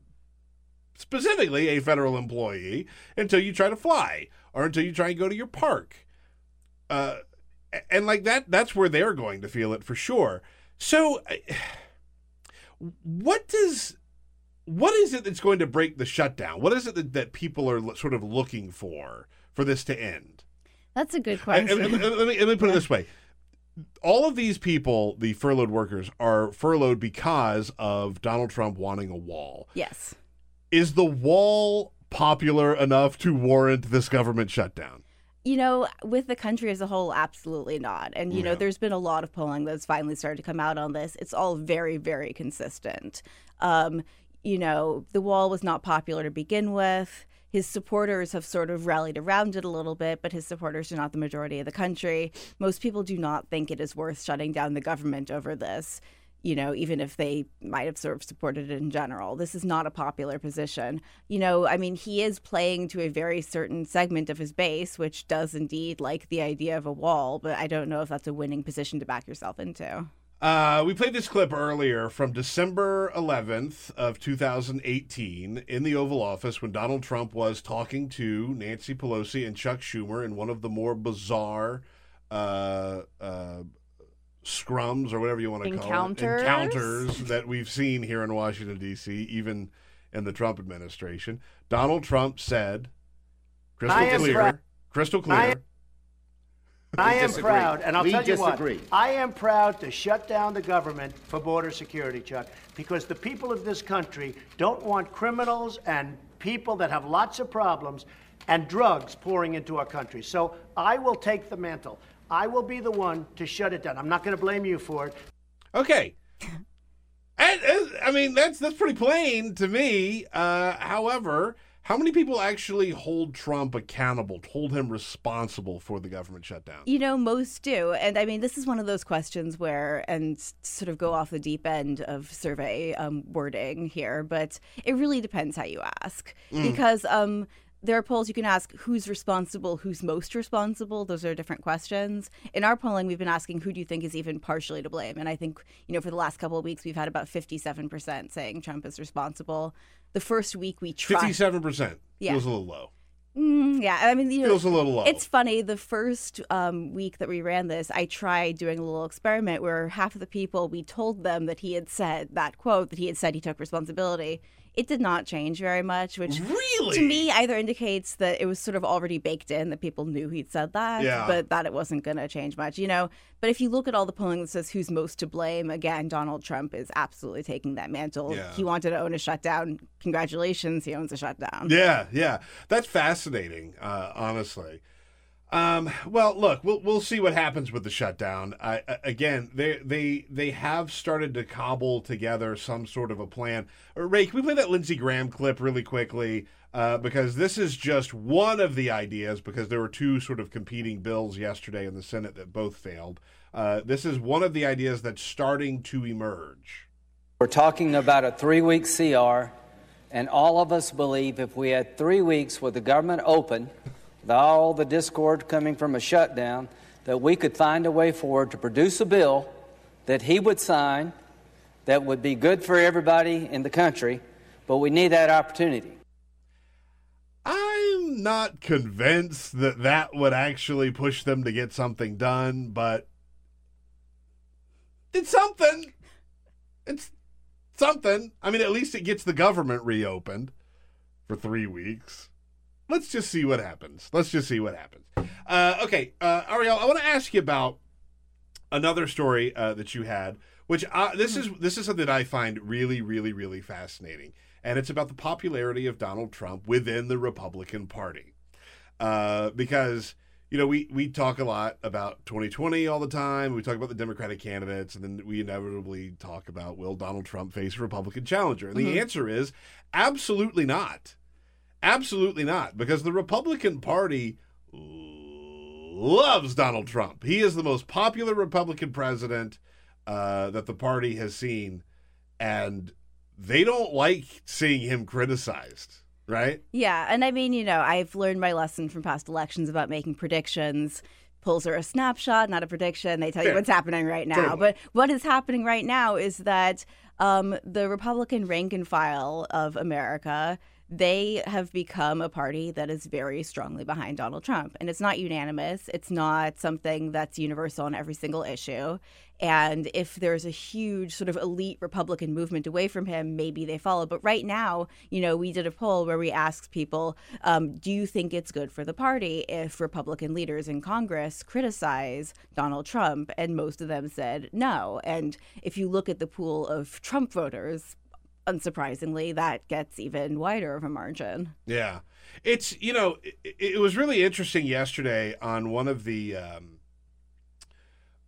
specifically a federal employee until you try to fly, or until you try and go to your park, uh, and like that, that's where they're going to feel it for sure. So, what does what is it that's going to break the shutdown? What is it that, that people are sort of looking for? for this to end? That's a good question. And, and, and, let, me, let me put it this way. All of these people, the furloughed workers, are furloughed because of Donald Trump wanting a wall. Yes. Is the wall popular enough to warrant this government shutdown? You know, with the country as a whole, absolutely not. And, you yeah. know, there's been a lot of polling that's finally started to come out on this. It's all very, very consistent. Um, you know, the wall was not popular to begin with his supporters have sort of rallied around it a little bit, but his supporters are not the majority of the country. Most people do not think it is worth shutting down the government over this, you know, even if they might have sort of supported it in general. This is not a popular position. You know, I mean, he is playing to a very certain segment of his base, which does indeed like the idea of a wall, but I don't know if that's a winning position to back yourself into. Uh, we played this clip earlier from December 11th of 2018 in the Oval Office when Donald Trump was talking to Nancy Pelosi and Chuck Schumer in one of the more bizarre uh, uh, scrums or whatever you want to call it encounters that we've seen here in Washington D.C. even in the Trump administration. Donald Trump said, "Crystal clear, crystal clear." I am disagree. proud, and I'll we tell you disagree. what. I am proud to shut down the government for border security, Chuck, because the people of this country don't want criminals and people that have lots of problems and drugs pouring into our country. So I will take the mantle. I will be the one to shut it down. I'm not going to blame you for it. Okay. and, and, I mean, that's that's pretty plain to me. Uh, however, how many people actually hold Trump accountable, hold him responsible for the government shutdown? You know, most do. And I mean, this is one of those questions where, and sort of go off the deep end of survey um, wording here, but it really depends how you ask. Mm. Because um, there are polls you can ask who's responsible, who's most responsible. Those are different questions. In our polling, we've been asking who do you think is even partially to blame? And I think, you know, for the last couple of weeks, we've had about 57% saying Trump is responsible. The first week we tried. 57% yeah. feels a little low. Mm, yeah, I mean, you know, feels a little low. It's funny. The first um, week that we ran this, I tried doing a little experiment where half of the people we told them that he had said that quote that he had said he took responsibility. It did not change very much, which really to me either indicates that it was sort of already baked in that people knew he'd said that, Yeah. but that it wasn't going to change much, you know. But if you look at all the polling that says who's most to blame, again, Donald Trump is absolutely taking that mantle. Yeah. He wanted to own a shutdown. Congratulations, he owns a shutdown. Yeah, yeah, that's fascinating. Uh, honestly, um, well, look, we'll we'll see what happens with the shutdown. Again, they they they have started to cobble together some sort of a plan. Uh, Ray, can we play that Lindsey Graham clip really quickly? Uh, because this is just one of the ideas. Because there were two sort of competing bills yesterday in the Senate that both failed. Uh, this is one of the ideas that's starting to emerge. We're talking about a three week CR, and all of us believe if we had three weeks with the government open, all the discord coming from a shutdown, that we could find a way forward to produce a bill that he would sign that would be good for everybody in the country, but we need that opportunity. I'm not convinced that that would actually push them to get something done, but it's something. It's something. I mean, at least it gets the government reopened for three weeks. Let's just see what happens. Let's just see what happens. Uh, okay, uh, Ariel, I want to ask you about another story uh, that you had, which uh, this is this is something that I find really, really, really fascinating, and it's about the popularity of Donald Trump within the Republican Party, uh, because you know we we talk a lot about 2020 all the time. We talk about the Democratic candidates, and then we inevitably talk about will Donald Trump face a Republican challenger, and the Mhm. answer is absolutely not. Absolutely not, because the Republican Party loves Donald Trump. He is the most popular Republican president uh, that the party has seen, and they don't like seeing him criticized, right? Yeah, and I mean, you know, I've learned my lesson from past elections about making predictions. Polls are a snapshot, not a prediction. They tell you what's happening right now. Totally. But what is happening right now is that um, the Republican rank and file of America. They have become a party that is very strongly behind Donald Trump. And it's not unanimous. It's not something that's universal on every single issue. And if there's a huge sort of elite Republican movement away from him, maybe they follow. But right now, you know, we did a poll where we asked people, um, do you think it's good for the party if Republican leaders in Congress criticize Donald Trump? And most of them said no. And if you look at the pool of Trump voters, unsurprisingly, that gets even wider of a margin. Yeah, it's you know it, it was really interesting yesterday on one of the um,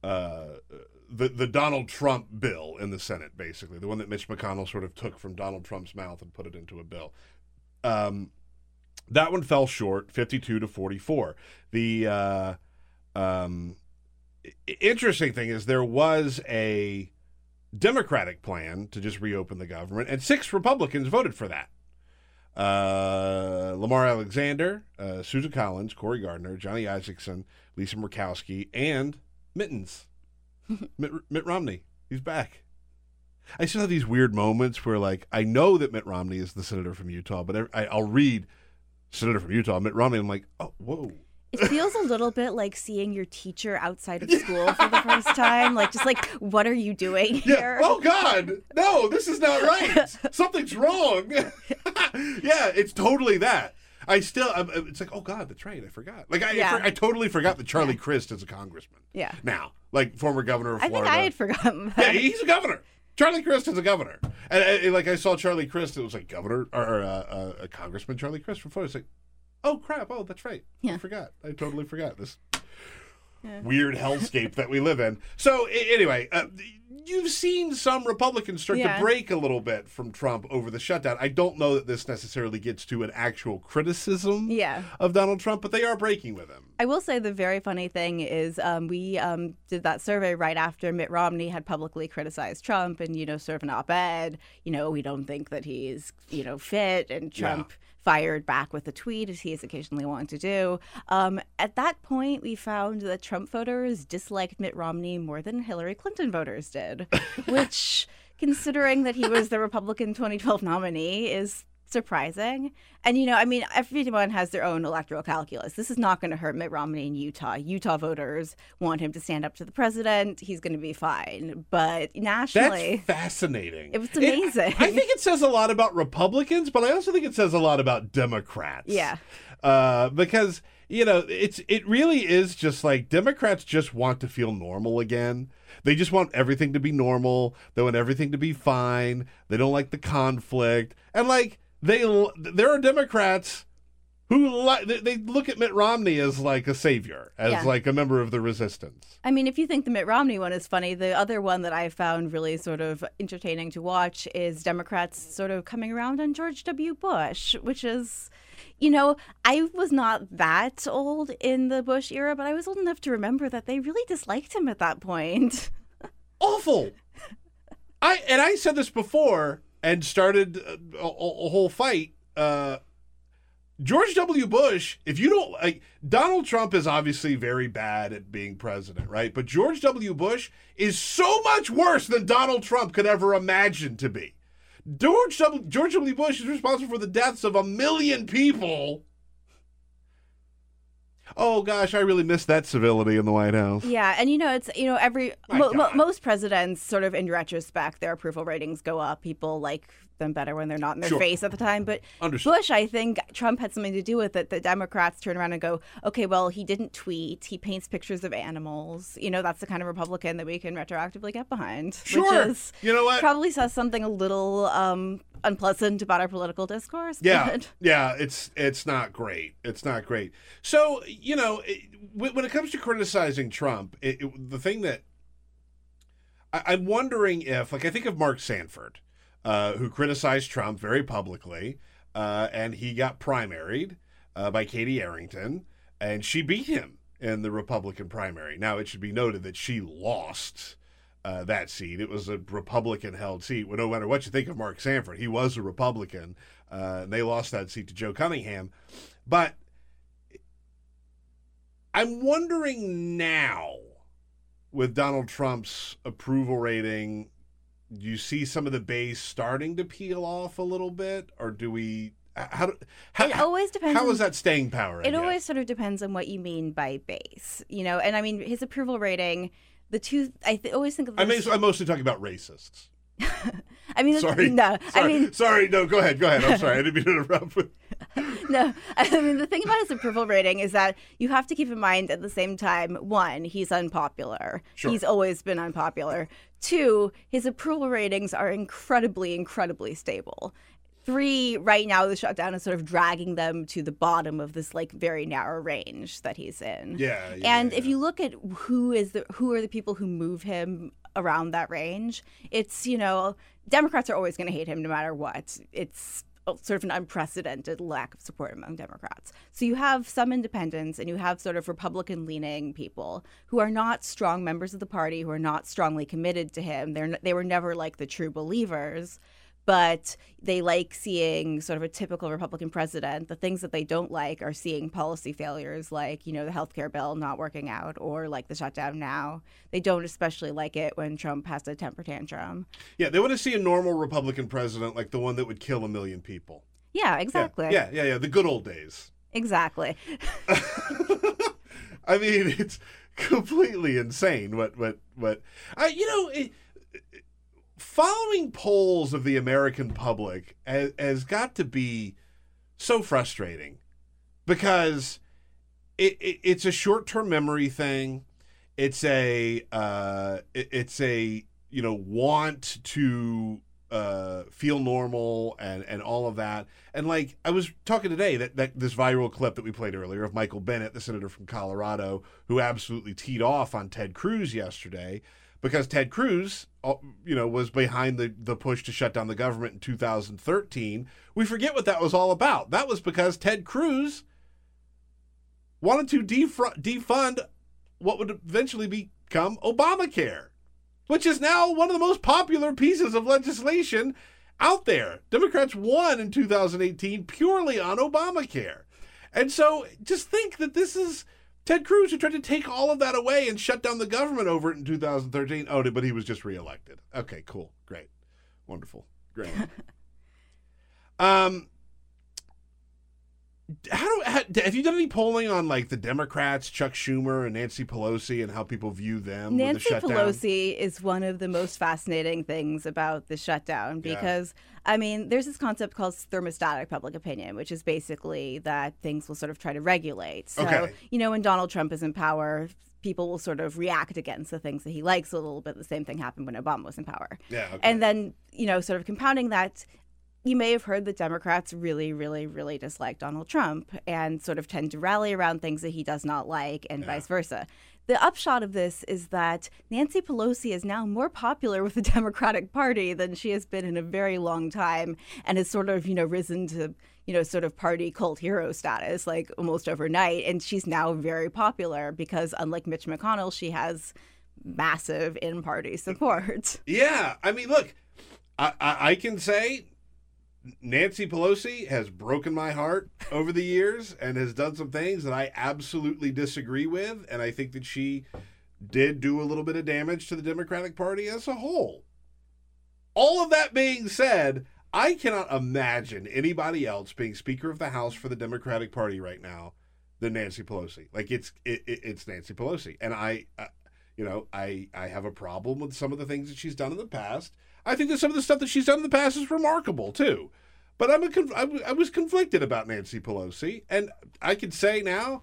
uh, the the Donald Trump bill in the Senate, basically the one that Mitch McConnell sort of took from Donald Trump's mouth and put it into a bill. Um, that one fell short, fifty-two to forty-four. The uh, um, interesting thing is there was a Democratic plan to just reopen the government, and six Republicans voted for that. Uh, Lamar Alexander, uh, Susan Collins, Cory Gardner, Johnny Isakson, Lisa Murkowski, and Mittens. Mitt, Mitt Romney. He's back. I still have these weird moments where, like, I know that Mitt Romney is the senator from Utah, but I, I'll read senator from Utah, Mitt Romney, and I'm like, oh, whoa. It feels a little bit like seeing your teacher outside of school for the first time. Like, just like, what are you doing here? Oh God, no, this is not right. Something's wrong. yeah, it's totally that. I still, I'm, it's like, oh God, that's right. I forgot. Like I, Yeah. I, for- I totally forgot that Charlie Crist is a congressman. Yeah. Now, like former governor of I Florida. I had forgotten Yeah, he's a governor. Charlie Crist is a governor, and, and, like I saw Charlie Crist, it was like governor or uh, uh, a congressman Charlie Crist from Florida. It's like, oh crap, oh that's right. Yeah. I forgot. I totally forgot this weird hellscape that we live in. So a- anyway, uh, you've seen some Republicans start Yeah. to break a little bit from Trump over the shutdown. I don't know that this necessarily gets to an actual criticism Yeah. of Donald Trump, but they are breaking with him. I will say the very funny thing is um, we um, did that survey right after Mitt Romney had publicly criticized Trump and, you know, sort of an op-ed, you know, we don't think that he's, you know, fit and Yeah. Trump fired back with a tweet as he is occasionally wanted to do. Um, at that point, we found that Trump voters disliked Mitt Romney more than Hillary Clinton voters did, which, considering that he was the Republican 2012 nominee, is surprising. And, you know, I mean, everyone has their own electoral calculus. This is not going to hurt Mitt Romney in Utah. Utah voters want him to stand up to the president. He's going to be fine. But nationally. That's fascinating. It was amazing. It, I think it says a lot about Republicans, but I also think it says a lot about Democrats. Yeah. Uh, because, you know, it's it really is just like Democrats just want to feel normal again. They just want everything to be normal. They want everything to be fine. They don't like the conflict. And like they there are Democrats who like they look at Mitt Romney as like a savior, as yeah. like a member of the resistance. I mean, if you think the Mitt Romney one is funny, the other one that I found really sort of entertaining to watch is Democrats sort of coming around on George W. Bush, which is you know, I was not that old in the Bush era, but I was old enough to remember that they really disliked him at that point. Awful. I and I said this before and started a, a, a whole fight. Uh, George W. Bush, if you don't like Donald Trump is obviously very bad at being president, right? But George W. Bush is so much worse than Donald Trump could ever imagine to be. George W. George W. Bush is responsible for the deaths of a million people oh gosh, I really miss that civility in the White House. Yeah, and you know, it's you know every mo- mo- most presidents sort of in retrospect their approval ratings go up. People like them better when they're not in their sure. face at the time. But Understood. Bush, I think Trump had something to do with it. The Democrats turn around and go, okay, well, he didn't tweet. He paints pictures of animals. You know, that's the kind of Republican that we can retroactively get behind. Sure. Which is, you know what? Probably says something a little um, unpleasant about our political discourse. Yeah, but... yeah, it's it's not great. It's not great. So you know, it, when it comes to criticizing Trump, it, it, the thing that I, am wondering if, like, I think of Mark Sanford, uh, who criticized Trump very publicly, uh, and he got primaried uh, by Katie Arrington, and she beat him in the Republican primary. Now, it should be noted that she lost uh, that seat. It was a Republican held seat. Well, no matter what you think of Mark Sanford, he was a Republican. Uh, and they lost that seat to Joe Cunningham. But I'm wondering now, with Donald Trump's approval rating, do you see some of the base starting to peel off a little bit? Or do we how, how, it always depends. How is that staying power? It always sort of depends on what you mean by base, you know. And I mean, his approval rating the two I th- always think of. I mean, I'm mostly talking about racists. I mean, sorry. No, sorry. I mean, sorry. No, go ahead. Go ahead. I'm sorry. I didn't mean to interrupt. no, I mean the thing about his approval rating is that you have to keep in mind at the same time. One, he's unpopular. Sure. He's always been unpopular. Two, his approval ratings are incredibly, incredibly stable three right now the shutdown is sort of dragging them to the bottom of this like very narrow range that he's in yeah, yeah and yeah. if you look at who is the who are the people who move him around that range it's you know democrats are always going to hate him no matter what it's sort of an unprecedented lack of support among Democrats. So you have some independents and you have sort of Republican leaning people who are not strong members of the party, who are not strongly committed to him. They're they were never like the true believers but they like seeing sort of a typical Republican president. The things that they don't like are seeing policy failures like, you know, the health care bill not working out or like the shutdown now. They don't especially like it when Trump has a temper tantrum. Yeah, they want to see a normal Republican president like the one that would kill a million people. Yeah, exactly. Yeah, yeah, yeah, yeah the good old days. Exactly. I mean, it's completely insane what what what I you know, it, following polls of the American public has, has got to be so frustrating because it, it it's a short term memory thing. It's a uh, it, it's a you know want to uh, feel normal and and all of that. And like I was talking today that that this viral clip that we played earlier of Michael Bennet, the senator from Colorado, who absolutely teed off on Ted Cruz yesterday because Ted Cruz, Uh, you know, was behind the, the push to shut down the government in 2013. We forget what that was all about. That was because Ted Cruz wanted to defund what would eventually become Obamacare, which is now one of the most popular pieces of legislation out there. Democrats won in 2018 purely on Obamacare. And so just think that this is Ted Cruz, who tried to take all of that away and shut down the government over it in 2013. Oh, but he was just reelected. Okay, cool. Great. Wonderful. Great. um, how do how, have you done any polling on like the Democrats, Chuck Schumer and Nancy Pelosi, and how people view them? Nancy with the shutdown? Pelosi is one of the most fascinating things about the shutdown because yeah. I mean, there's this concept called thermostatic public opinion, which is basically that things will sort of try to regulate. So, okay. you know, when Donald Trump is in power, people will sort of react against the things that he likes a little bit. The same thing happened when Obama was in power. Yeah. Okay. And then, you know, sort of compounding that, you may have heard that Democrats really, really, really dislike Donald Trump and sort of tend to rally around things that he does not like and yeah. vice versa. The upshot of this is that Nancy Pelosi is now more popular with the Democratic Party than she has been in a very long time and has sort of, you know, risen to, you know, sort of party cult hero status like almost overnight. And she's now very popular because, unlike Mitch McConnell, she has massive in party support. Yeah. I mean, look, I, I, I can say Nancy Pelosi has broken my heart over the years and has done some things that I absolutely disagree with. And I think that she did do a little bit of damage to the Democratic Party as a whole. All of that being said, I cannot imagine anybody else being Speaker of the House for the Democratic Party right now than Nancy Pelosi. Like it's it, it's Nancy Pelosi, and I, uh, you know, I I have a problem with some of the things that she's done in the past. I think that some of the stuff that she's done in the past is remarkable too. But I'm a conf- I was conflicted about Nancy Pelosi, and I can say now,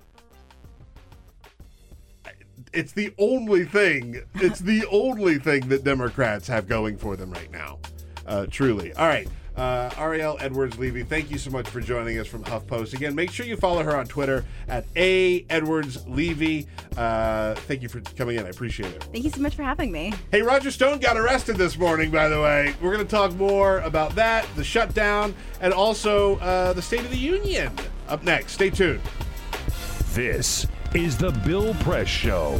it's the only thing. It's the only thing that Democrats have going for them right now. Uh, truly. All right. Uh, Ariel Edwards Levy, thank you so much for joining us from HuffPost. Again, make sure you follow her on Twitter at A Edwards Levy. Uh, thank you for coming in. I appreciate it. Thank you so much for having me. Hey, Roger Stone got arrested this morning, by the way. We're going to talk more about that, the shutdown, and also uh, the State of the Union up next. Stay tuned. This is the Bill Press Show.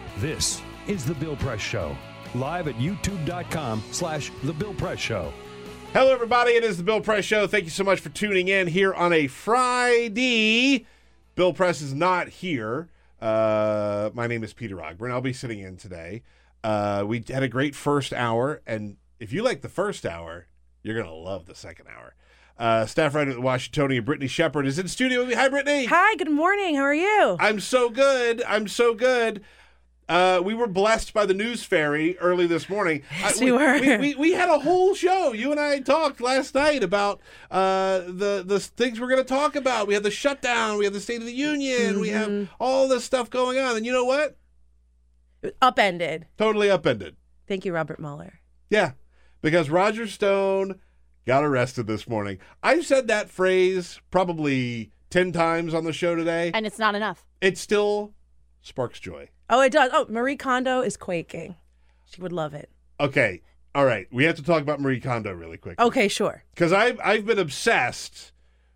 This is The Bill Press Show, live at youtube.com slash The Bill Press Show. Hello, everybody. It is The Bill Press Show. Thank you so much for tuning in here on a Friday. Bill Press is not here. Uh, my name is Peter Ogburn. I'll be sitting in today. Uh, we had a great first hour, and if you like the first hour, you're going to love the second hour. Uh, staff writer at the Washingtonian, Brittany Shepherd, is in studio with me. Hi, Brittany. Hi, good morning. How are you? I'm so good. I'm so good. Uh, we were blessed by the news fairy early this morning. Yes, we, we were. We, we, we, had a whole show. You and I talked last night about uh, the the things we're going to talk about. We had the shutdown. We have the State of the Union. Mm-hmm. We have mm-hmm. all this stuff going on. And you know what? Upended. Totally upended. Thank you, Robert Mueller. Yeah, because Roger Stone got arrested this morning. I've said that phrase probably 10 times on the show today. And it's not enough. It's still sparks joy. Oh, it does. Oh, Marie Kondo is quaking. She would love it. Okay. All right. We have to talk about Marie Kondo really quick. Okay, sure. Because I've, I've been obsessed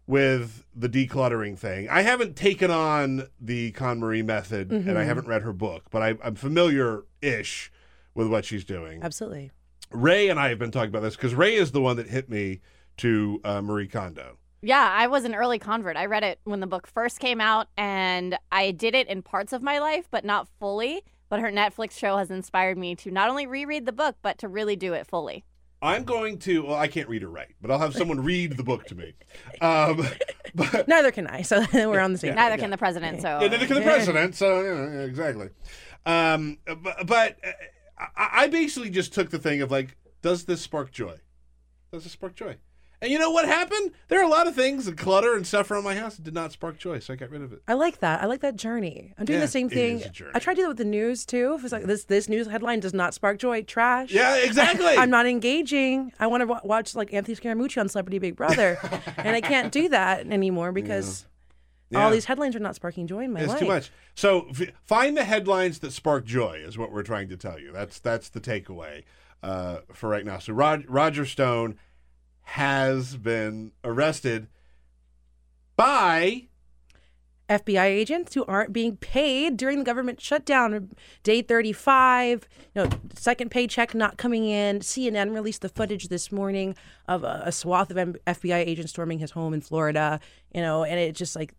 with the decluttering thing. I haven't taken on the KonMari method mm-hmm. and I mm-hmm. haven't read her book, but I, I'm familiar ish with what she's doing. Absolutely. Ray and I have been talking about this because Ray is the one that hit me to uh, Marie Kondo. Yeah, I was an early convert. I read it when the book first came out, and I did it in parts of my life, but not fully. But her Netflix show has inspired me to not only reread the book, but to really do it fully. I'm going to. Well, I can't read or write, but I'll have someone read the book to me. Um, but neither can I, so we're on the same. Yeah, neither yeah. can the president. So yeah, neither can the president. So you know, exactly. Um, but, but uh, I basically just took the thing of like, does this spark joy? Does this spark joy? And you know what happened? There are a lot of things, the clutter and stuff around my house that did not spark joy, so I got rid of it. I like that. I like that journey. I'm doing Yeah, the same it thing. is a journey. I try to do that with the news too. If it's like this, this news headline does not spark joy. Trash. Yeah, exactly. I'm not engaging. I want to watch like Anthony Scaramucci on Celebrity Big Brother, and I can't do that anymore because Yeah. all these headlines are not sparking joy in my It's life. too much. So f- find the headlines that spark joy is what we're trying to tell you. That's that's the takeaway uh, for right now. So Rod- Roger Stone has been arrested by FBI agents who aren't being paid during the government shutdown. Day 35, you know, second paycheck not coming in. CNN released the footage this morning of a, a swath of M- FBI agents storming his home in Florida, you know, and it just like,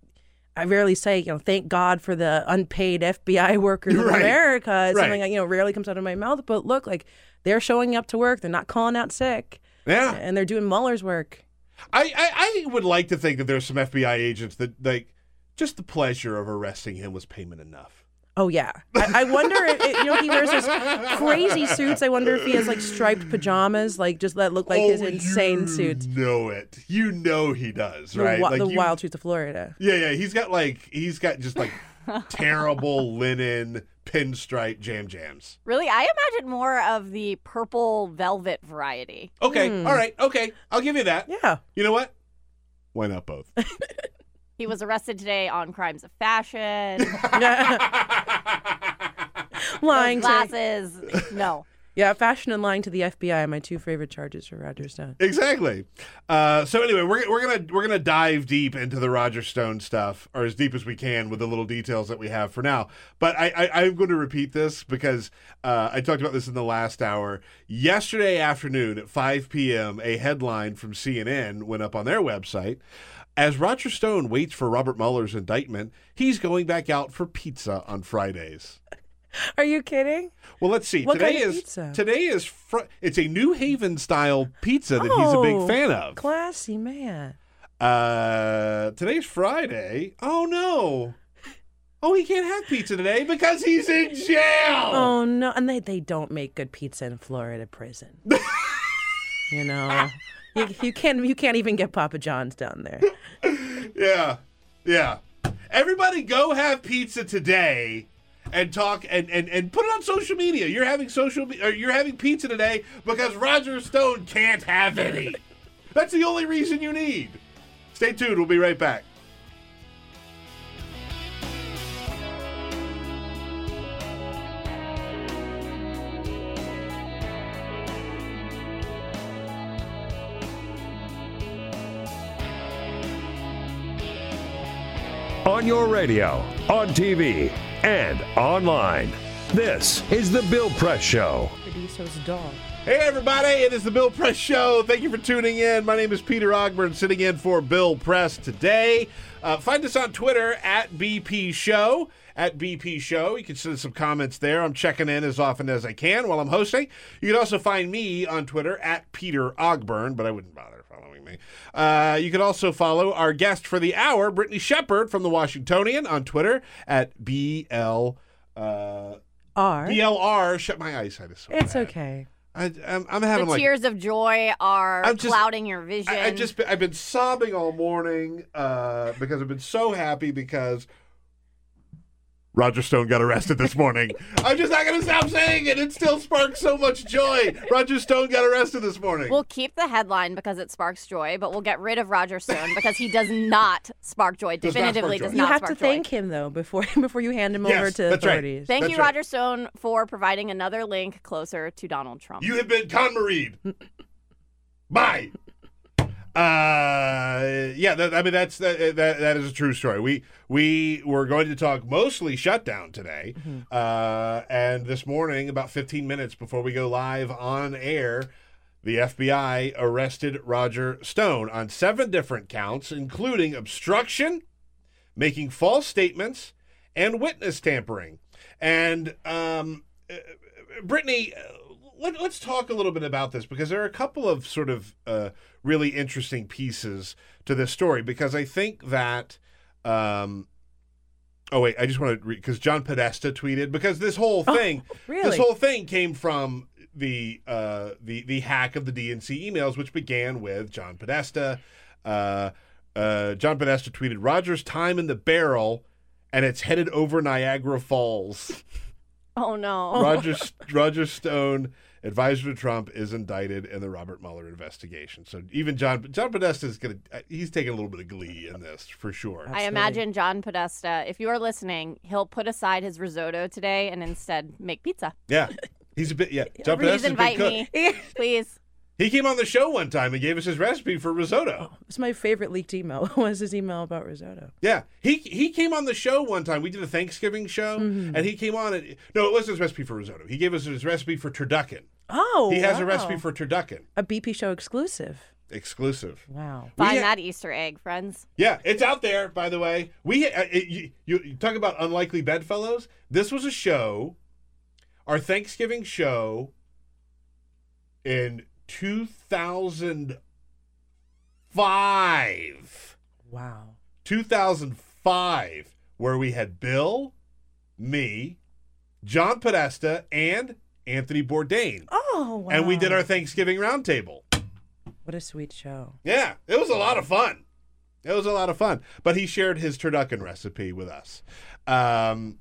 I rarely say, you know, thank God for the unpaid FBI workers in America. It's Right. something that, you know, rarely comes out of my mouth. But look, like, they're showing up to work. They're not calling out sick. Yeah. And they're doing Mueller's work. I, I I would like to think that there's some FBI agents that like just the pleasure of arresting him was payment enough. Oh yeah, I, I wonder if you know he wears those crazy suits. I wonder if he has like striped pajamas, like just that look like his Oh, insane you suits. Know it. You know he does, The, right? wi- Like the you- wild truth of Florida. Yeah, yeah. He's got like he's got just like terrible linen pinstripe jam jams. Really, I imagine more of the purple velvet variety. Okay, Hmm. all right, okay. I'll give you that. Yeah. You know what? Why not both? He was arrested today on crimes of fashion, lying to glasses. No. yeah, fashion and lying to the FBI are my two favorite charges for Roger Stone. exactly. Uh, so anyway, we're, we're gonna we're gonna dive deep into the Roger Stone stuff, or as deep as we can with the little details that we have for now. But I, I I'm going to repeat this because uh, I talked about this in the last hour. Yesterday afternoon at 5 p.m., a headline from CNN went up on their website. As Roger Stone waits for Robert Mueller's indictment, he's going back out for pizza on Fridays. Are you kidding? Well, let's see. What today kind of is pizza? today is fr- it's a New Haven style pizza that he's a big Oh, fan of. Classy man. Uh, today's Friday. Oh no. Oh, he can't have pizza today because he's in jail. Oh no, and they they don't make good pizza in Florida prison. you know, you, you can't you can't even get Papa John's down there. Yeah, yeah. Everybody, go have pizza today. And talk and, and, and put it on social media. You're having social or you're having pizza today because Roger Stone can't have any. That's the only reason you need. Stay tuned. We'll be right back. On your radio, on TV, and online. This is The Bill Press Show. Hey, everybody, it is the Bill Press Show. Thank you for tuning in. My name is Peter Ogburn, sitting in for Bill Press today. Uh, find us on Twitter at BP Show. At BP Show. You can send some comments there. I'm checking in as often as I can while I'm hosting. You can also find me on Twitter at Peter Ogburn, but I wouldn't bother following me. Uh, you can also follow our guest for the hour, Brittany Shepherd from the Washingtonian, on Twitter at BL. Uh, R. BLR. Shut my eyesight is so It's bad. okay. I, I'm, I'm having the like tears of joy are I'm just- clouding your vision. I, I just I've been sobbing all morning uh, because I've been so happy because Roger Stone got arrested this morning. I'm just not going to stop saying it. It still sparks so much joy. Roger Stone got arrested this morning. We'll keep the headline because it sparks joy, but we'll get rid of Roger Stone because he does not spark joy. Definitively does not spark joy. does You have spark to joy. thank him though before before you hand him Yes, over to that's right. Thank That's you, right. Roger Stone, for providing another link closer to Donald Trump. You have been Conmareed. Bye. Uh, yeah, that, I mean that's that, that that is a true story. We we were going to talk mostly shutdown today, uh, and this morning, about 15 minutes before we go live on air, the FBI arrested Roger Stone on seven different counts, including obstruction, making false statements, and witness tampering. And um, uh, Brittany, uh, let, us talk a little bit about this because there are a couple of sort of uh, really interesting pieces to this story. Because I think that, um, oh wait, I just want to read because John Podesta tweeted because this whole thing, this really? whole thing came from the uh, the the hack of the DNC emails, which began with John Podesta. Uh, uh, John Podesta tweeted Rogers' time in the barrel, and it's headed over Niagara Falls. Oh no. Roger Roger Stone, advisor to Trump, is indicted in the Robert Mueller investigation. So even John John Podesta is gonna he's taking a little bit of glee in this for sure. I imagine John Podesta, if you are listening, he'll put aside his risotto today and instead make pizza. Yeah, he's a bit yeah. John Please Podesta's invite me. Please. He came on the show one time and gave us his recipe for risotto. It's my favorite leaked email. was his email about risotto? Yeah, he he came on the show one time. We did a Thanksgiving show, Mhm. and he came on. And, no, it wasn't his recipe for risotto. He gave us his recipe for turducken. Oh, he has a recipe for turducken, a BP show exclusive. exclusive. Wow. We Find ha- that Easter egg, friends. Yeah, it's out there. By the way, we uh, it, you, you you talk about unlikely bedfellows. This was a show, our Thanksgiving show, in two thousand five. Wow. 2005, where we had Bill, me, John Podesta, and Anthony Bourdain. Oh, wow. And we did our Thanksgiving roundtable. What a sweet show. Yeah, it was a lot of fun. It was a lot of fun. But he shared his turducken recipe with us. Um,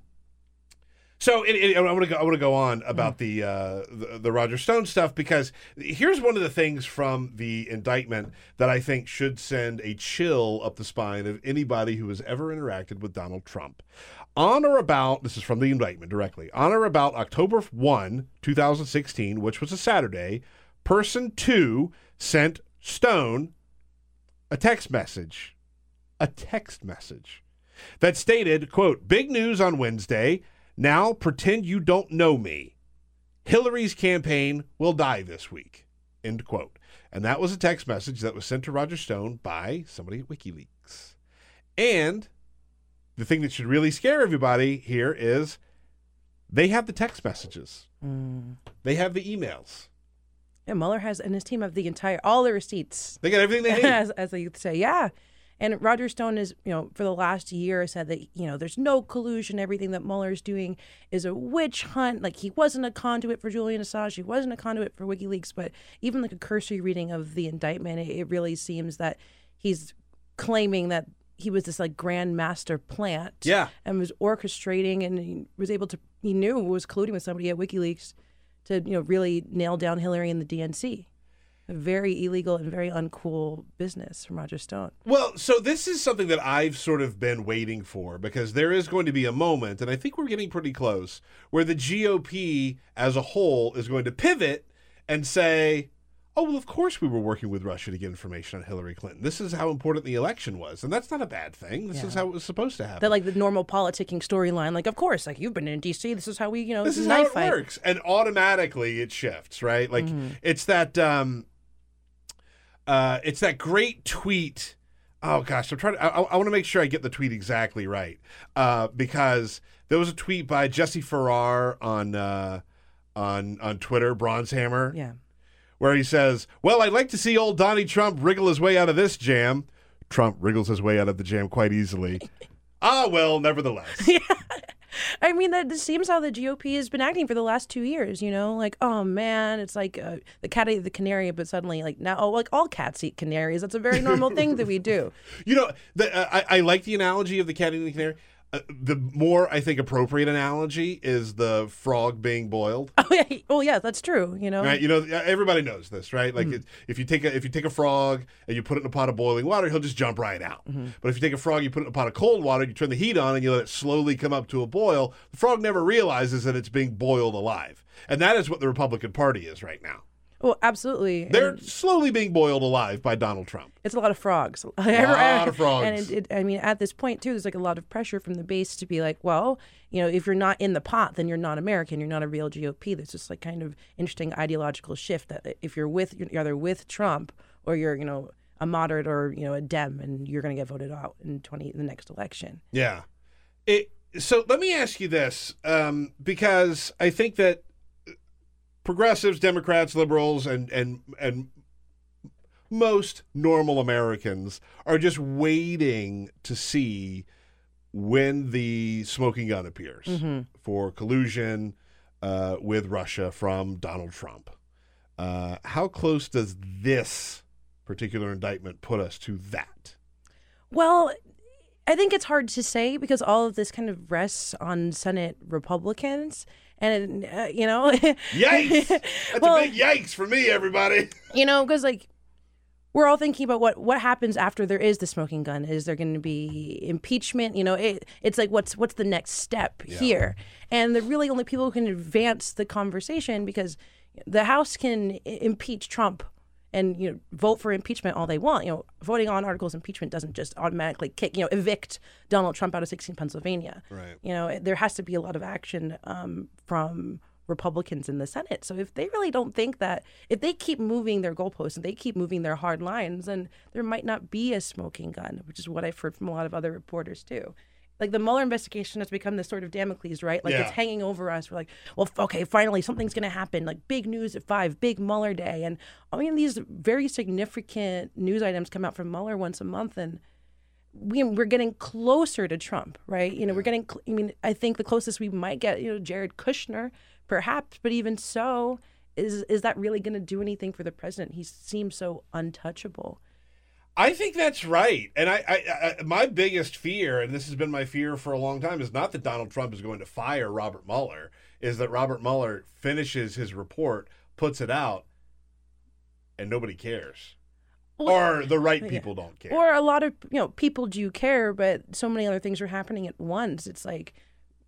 so it, it, I want to go. I want to go on about the, uh, the the Roger Stone stuff because here's one of the things from the indictment that I think should send a chill up the spine of anybody who has ever interacted with Donald Trump. On or about this is from the indictment directly. On or about October one, two thousand sixteen, which was a Saturday, person two sent Stone a text message, a text message that stated, quote, big news on Wednesday. Now pretend you don't know me. Hillary's campaign will die this week. End quote. And that was a text message that was sent to Roger Stone by somebody at WikiLeaks. And the thing that should really scare everybody here is they have the text messages. Mm. They have the emails. Yeah, Mueller has and his team have the entire all the receipts. They got everything they need. as, as they say. Yeah. And Roger Stone is, you know, for the last year said that, you know, there's no collusion. Everything that Mueller is doing is a witch hunt. Like he wasn't a conduit for Julian Assange. He wasn't a conduit for WikiLeaks. But even like a cursory reading of the indictment, it, it really seems that he's claiming that he was this like grand master plant. Yeah. And was orchestrating and he was able to, he knew was colluding with somebody at WikiLeaks to, you know, really nail down Hillary and the DNC. A very illegal and very uncool business from Roger Stone. Well, so this is something that I've sort of been waiting for because there is going to be a moment, and I think we're getting pretty close, where the GOP as a whole is going to pivot and say, oh, well, of course we were working with Russia to get information on Hillary Clinton. This is how important the election was. And that's not a bad thing. This is how it was supposed to happen. That like the normal politicking storyline, like of course, like you've been in DC, this is how we, you know, this is how it fight. works and automatically it shifts right like Mhm. it's that um uh it's that great tweet oh gosh i'm trying to i, I want to make sure i get the tweet exactly right uh because there was a tweet by jesse farrar on uh on on twitter bronze hammer Yeah. Where he says well i'd like to see old donnie trump wriggle his way out of this jam trump wriggles his way out of the jam quite easily ah well nevertheless Yeah. I mean, that this seems how the GOP has been acting for the last two years. You know, like oh man, it's like uh, the cat ate the canary, but suddenly like now, oh, like all cats eat canaries. That's a very normal thing that we do. You know, the, uh, I, I like the analogy of the cat eating the canary. Uh, the more I think appropriate analogy is the frog being boiled. Oh yeah, well yeah, that's true. You know, Right, you know, everybody knows this, right? Like, it, if you take a if you take a frog and you put it in a pot of boiling water, he'll just jump right out. But if you take a frog, you put it in a pot of cold water, you turn the heat on, and you let it slowly come up to a boil. The frog never realizes that it's being boiled alive, and that is what the Republican Party is right now. Well absolutely. They're And slowly being boiled alive by Donald Trump. it's a lot of frogs. A lot of frogs. And it, it, I mean, at this point too, there's like a lot of pressure from the base to be like, well, you know, if you're not in the pot, then you're not American. You're not a real GOP. There's this like kind of interesting ideological shift that if you're with, you're either with Trump or you're, you know, a moderate or you know a Dem, and you're going to get voted out in twenty the next election. Yeah. It, so let me ask you this, um, because I think that progressives, Democrats, liberals, and and and most normal Americans are just waiting to see when the smoking gun appears Mhm. for collusion, uh, with Russia from Donald Trump. Uh, how close does this particular indictment put us to that? Well, I think it's hard to say because all of this kind of rests on Senate Republicans. And, uh, you know, yikes. That's well, a big yikes for me, everybody. You know, because, like, we're all thinking about what what happens after there is the smoking gun. Is there going to be impeachment? You know, it, it's like what's what's the next step yeah. here? And the really only people who can advance the conversation because the House can impeach Trump and you know vote for impeachment all they want. You know, voting on articles of impeachment doesn't just automatically kick you know evict Donald Trump out of 16 Pennsylvania. Right. You know, there has to be a lot of action um, from Republicans in the Senate. So if they really don't think that, if they keep moving their goalposts and they keep moving their hard lines, then there might not be a smoking gun, which is what I've heard from a lot of other reporters too. Like the Mueller investigation has become this sort of Damocles, right? Like yeah. it's hanging over us. We're like, well, okay, finally something's going to happen. Like big news at five, big Mueller day, and I mean these very significant news items come out from Mueller once a month, and we, we're getting closer to Trump, right? You know, we're getting. I mean, I think the closest we might get, you know, Jared Kushner, perhaps, but even so, is is that really going to do anything for the president? He seems so untouchable. I think that's right, and I, I, I, my biggest fear, and this has been my fear for a long time, is not that Donald Trump is going to fire Robert Mueller, is that Robert Mueller finishes his report, puts it out, and nobody cares. Well, or the right people yeah. don't care. Or a lot of you know people do care, but so many other things are happening at once. It's like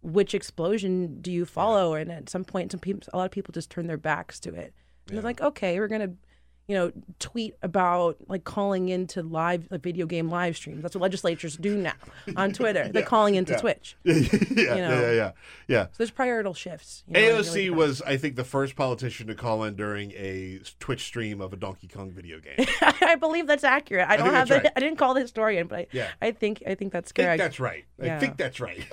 which explosion do you follow? Yeah. And at some point, some people, a lot of people just turn their backs to it. And yeah. they're like, okay, we're gonna, you know, tweet about like calling into live like, video game live streams. That's what legislatures do now on Twitter. yeah. They're calling into Twitch. yeah, you know? yeah, yeah, yeah, So there's priorital shifts. You know, AOC really was, I think, the first politician to call in during a Twitch stream of a Donkey Kong video game. I believe that's accurate. I, I don't have the, right. I didn't call the historian, but I, yeah. I think I think that's correct. I think that's right. I think that's right.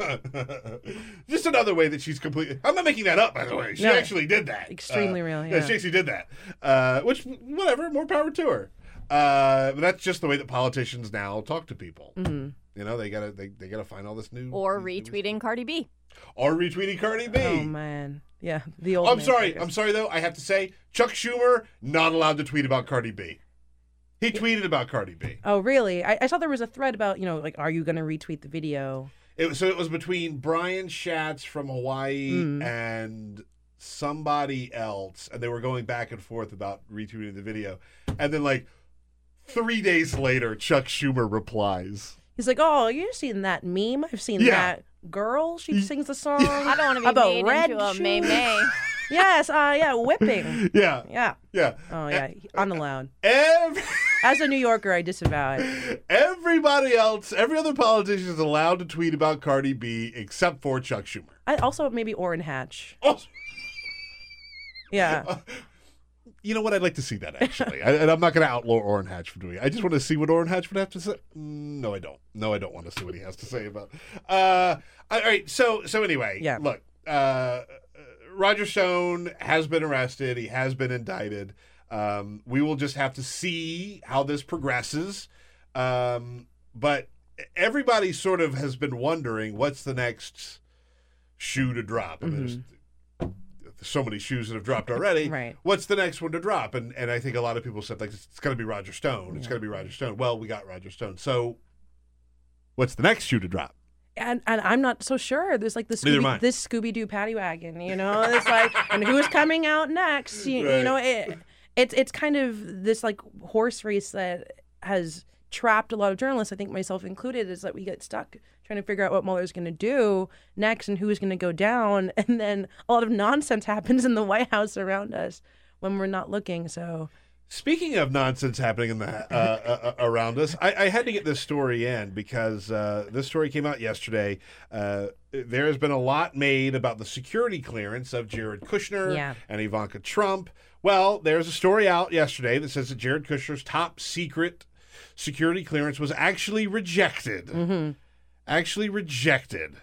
Just another way that she's completely. I'm not making that up, by the way. She no, actually did that. Extremely uh, real. Yeah. yeah. she actually did that. Uh, which, whatever, more power to her. Uh, but that's just the way that politicians now talk to people. Mm-hmm. You know, they gotta they, they gotta find all this new or retweeting new... Cardi B. Or retweeting Cardi B. Oh man, yeah, the old. I'm sorry. I'm sorry though. I have to say, Chuck Schumer not allowed to tweet about Cardi B. He tweeted about Cardi B. Oh really? I, I saw there was a thread about you know like, are you going to retweet the video? It, so it was between Brian Schatz from Hawaii mm. and somebody else, and they were going back and forth about retweeting the video. And then, like three days later, Chuck Schumer replies. He's like, "Oh, you've seen that meme? I've seen yeah. that girl. She sings the song. I don't want to be about made red into a May May." yes, uh, yeah, whipping. Yeah. Yeah. Yeah. Oh, yeah, unallowed. Every... As a New Yorker, I disavow it. Everybody else, every other politician is allowed to tweet about Cardi B except for Chuck Schumer. I also maybe Orrin Hatch. Oh. Yeah. Uh, you know what? I'd like to see that actually, I, and I'm not going to outlaw Orrin Hatch from doing it. I just want to see what Orrin Hatch would have to say. Mm, no, I don't. No, I don't want to see what he has to say about. Uh, all right. So, so anyway, yeah. Look, uh, Roger Stone has been arrested. He has been indicted. Um, we will just have to see how this progresses. Um, but everybody sort of has been wondering what's the next shoe to drop. Mm-hmm. there's, so many shoes that have dropped already. right. What's the next one to drop? And and I think a lot of people said like it's, it's going to be Roger Stone. It's yeah. going to be Roger Stone. Well, we got Roger Stone. So what's the next shoe to drop? and and I'm not so sure. There's like this Scooby, this Scooby Doo paddy wagon, you know. It's like, and who's coming out next? You, right. you know, it, it's it's kind of this like horse race that has trapped a lot of journalists. I think myself included, is that we get stuck trying to figure out what Mueller's going to do next and who's going to go down, and then a lot of nonsense happens in the White House around us when we're not looking. So Speaking of nonsense happening in the uh, uh, uh, around us, I, I, had to get this story in because uh, this story came out yesterday. Uh, there has been a lot made about the security clearance of Jared Kushner yeah. and Ivanka Trump. Well, there's a story out yesterday that says that Jared Kushner's top secret security clearance was actually rejected. Mm-hmm. Actually rejected.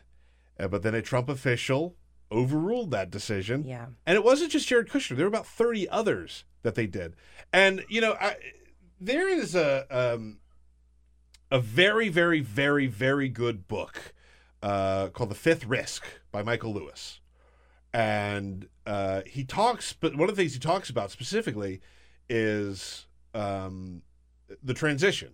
Uh, but then a Trump official overruled that decision. Yeah. And it wasn't just Jared Kushner. There were about 30 others that they did. And you know, I, there is a um, a very, very, very, very good book uh, called The Fifth Risk by Michael Lewis. And uh, he talks. But one of the things he talks about specifically is um, the transition.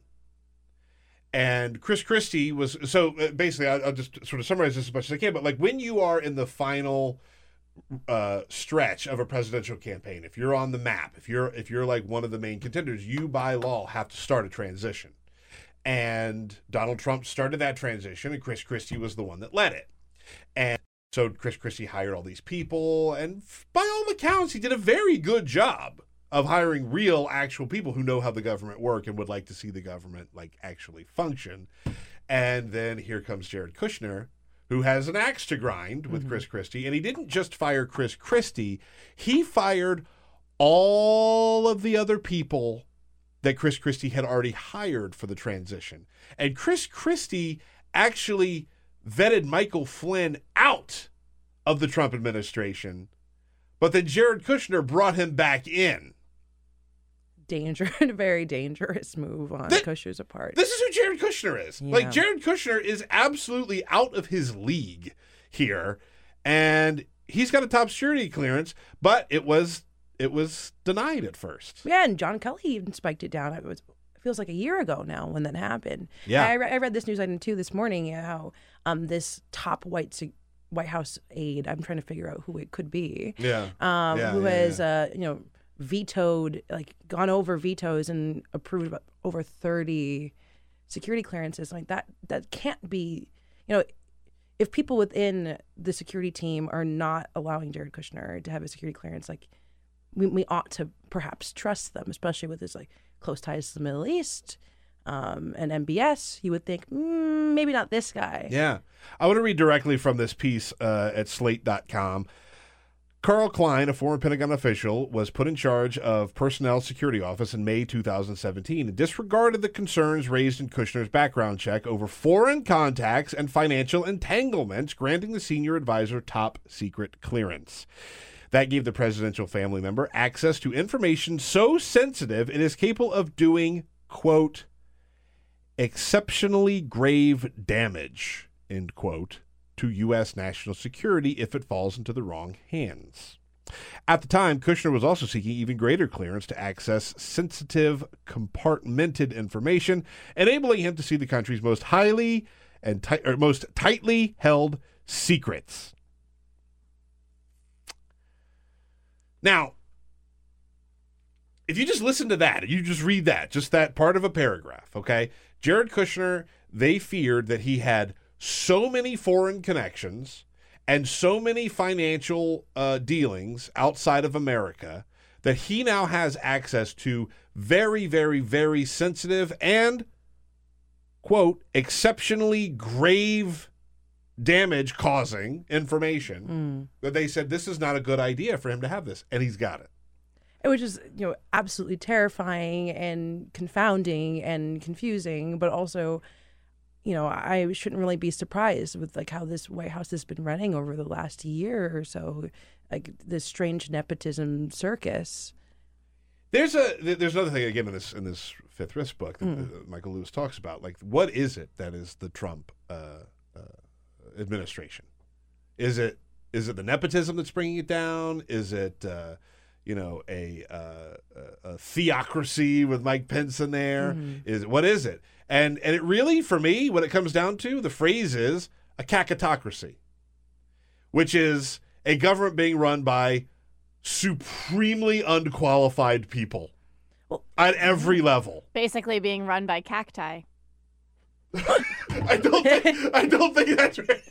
And Chris Christie was so uh, basically. I'll, I'll just sort of summarize this as much as I can. But like when you are in the final uh, stretch of a presidential campaign, if you're on the map, if you're if you're like one of the main contenders, you by law have to start a transition. And Donald Trump started that transition, and Chris Christie was the one that led it. And so Chris Christie hired all these people, and by all accounts, he did a very good job of hiring real, actual people who know how the government work and would like to see the government like actually function. And then here comes Jared Kushner, who has an axe to grind with mm-hmm. Chris Christie. And he didn't just fire Chris Christie, he fired all of the other people that Chris Christie had already hired for the transition. And Chris Christie actually vetted Michael Flynn out of the Trump administration, but then Jared Kushner brought him back in. Danger, very dangerous move on Th- Kushner's part. This is who Jared Kushner is. Yeah. Like Jared Kushner is absolutely out of his league here, and he's got a top security clearance, but it was it was denied at first. Yeah, and John Kelly even spiked it down. It was feels like a year ago now when that happened. Yeah, I, re- I read this news item too this morning. How um this top white White House aide, I'm trying to figure out who it could be. Yeah, um, yeah, who yeah, has yeah. uh you know vetoed like gone over vetoes and approved about over 30 security clearances like that that can't be you know if people within the security team are not allowing Jared Kushner to have a security clearance like we, we ought to perhaps trust them, especially with his like close ties to the Middle East um, and MBS. You would think mm, maybe not this guy. Yeah, I want to read directly from this piece uh, at Slate.com. Carl Kline, a former Pentagon official, was put in charge of Personnel Security Office in May 2017 and disregarded the concerns raised in Kushner's background check over foreign contacts and financial entanglements, granting the senior advisor top secret clearance. That gave the presidential family member access to information so sensitive it is capable of doing, quote, exceptionally grave damage, end quote, to U.S. national security if it falls into the wrong hands. At the time, Kushner was also seeking even greater clearance to access sensitive, compartmented information, enabling him to see the country's most highly and most tightly held secrets. Now, if you just listen to that, you just read that, just that part of a paragraph, okay? Jared Kushner, they feared that he had so many foreign connections and so many financial uh, dealings outside of America that he now has access to very, very, very sensitive and, quote, exceptionally grave damage causing information mm. that they said this is not a good idea for him to have this and he's got it which is you know absolutely terrifying and confounding and confusing but also you know i shouldn't really be surprised with like how this white house has been running over the last year or so like this strange nepotism circus there's a there's another thing again in this in this fifth risk book that mm. michael lewis talks about like what is it that is the trump uh, uh, administration? Is it is it the nepotism that's bringing it down? Is it uh, you know a, uh, a, theocracy with Mike Pence in there? Mm-hmm. Is what is it? And and it really for me, what it comes down to, the phrase is a cacotocracy, which is a government being run by supremely unqualified people well, at every level. Basically, being run by cacti. I don't think I don't think that's right.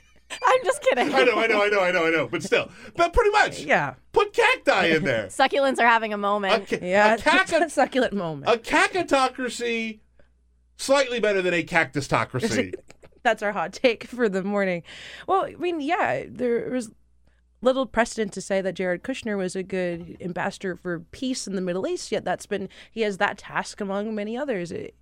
I'm just kidding. I know, I know, I know, I know, I know. But still, but pretty much, yeah. Put cacti in there. Succulents are having a moment. A, yeah, a, caca- a succulent moment. A cacotocracy, slightly better than a cactustocracy. That's our hot take for the morning. Well, I mean, yeah, there was little precedent to say that Jared Kushner was a good ambassador for peace in the Middle East. Yet that's been he has that task among many others. It,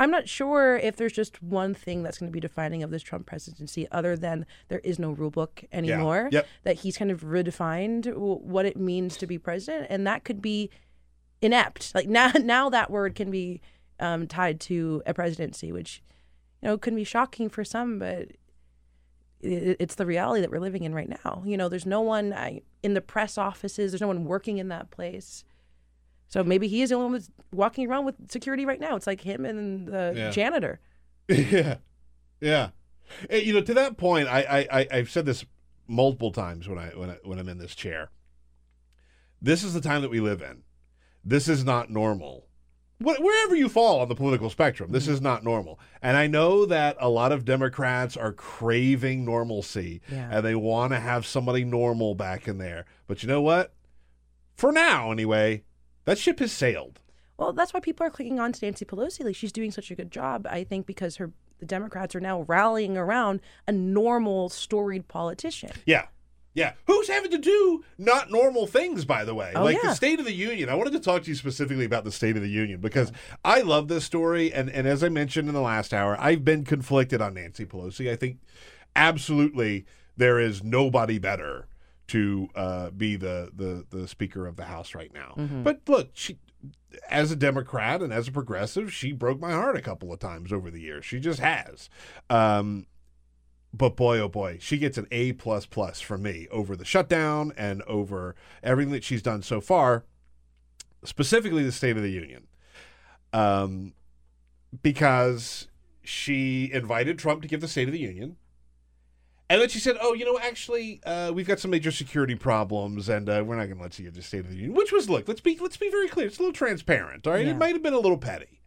I'm not sure if there's just one thing that's going to be defining of this Trump presidency other than there is no rule book anymore. Yeah. Yep. That he's kind of redefined what it means to be president, and that could be inept. Like now, now that word can be um, tied to a presidency, which you know can be shocking for some, but it's the reality that we're living in right now. You know, there's no one in the press offices. There's no one working in that place. So maybe he is the only one that's walking around with security right now. It's like him and the yeah. janitor. yeah, yeah. And, you know, to that point, I, I I've said this multiple times when I when I when I'm in this chair. This is the time that we live in. This is not normal. Wherever you fall on the political spectrum, this is not normal. And I know that a lot of Democrats are craving normalcy yeah. and they want to have somebody normal back in there. But you know what? For now, anyway, that ship has sailed. Well, that's why people are clicking on to Nancy Pelosi. Like she's doing such a good job, I think, because her the Democrats are now rallying around a normal, storied politician. Yeah. Yeah. Who's having to do not normal things, by the way? Oh, like yeah. the State of the Union. I wanted to talk to you specifically about the State of the Union because I love this story. And, and as I mentioned in the last hour, I've been conflicted on Nancy Pelosi. I think absolutely there is nobody better to uh, be the, the the Speaker of the House right now. Mm-hmm. But look, she as a Democrat and as a progressive, she broke my heart a couple of times over the years. She just has. Um, but boy, oh boy, she gets an A plus plus from me over the shutdown and over everything that she's done so far, specifically the State of the Union, um, because she invited Trump to give the State of the Union. And then she said, "Oh, you know, actually, uh, we've got some major security problems, and uh, we're not going to let you give the State of the Union." Which was, look, let's be let's be very clear. It's a little transparent, all right? Yeah. It might have been a little petty.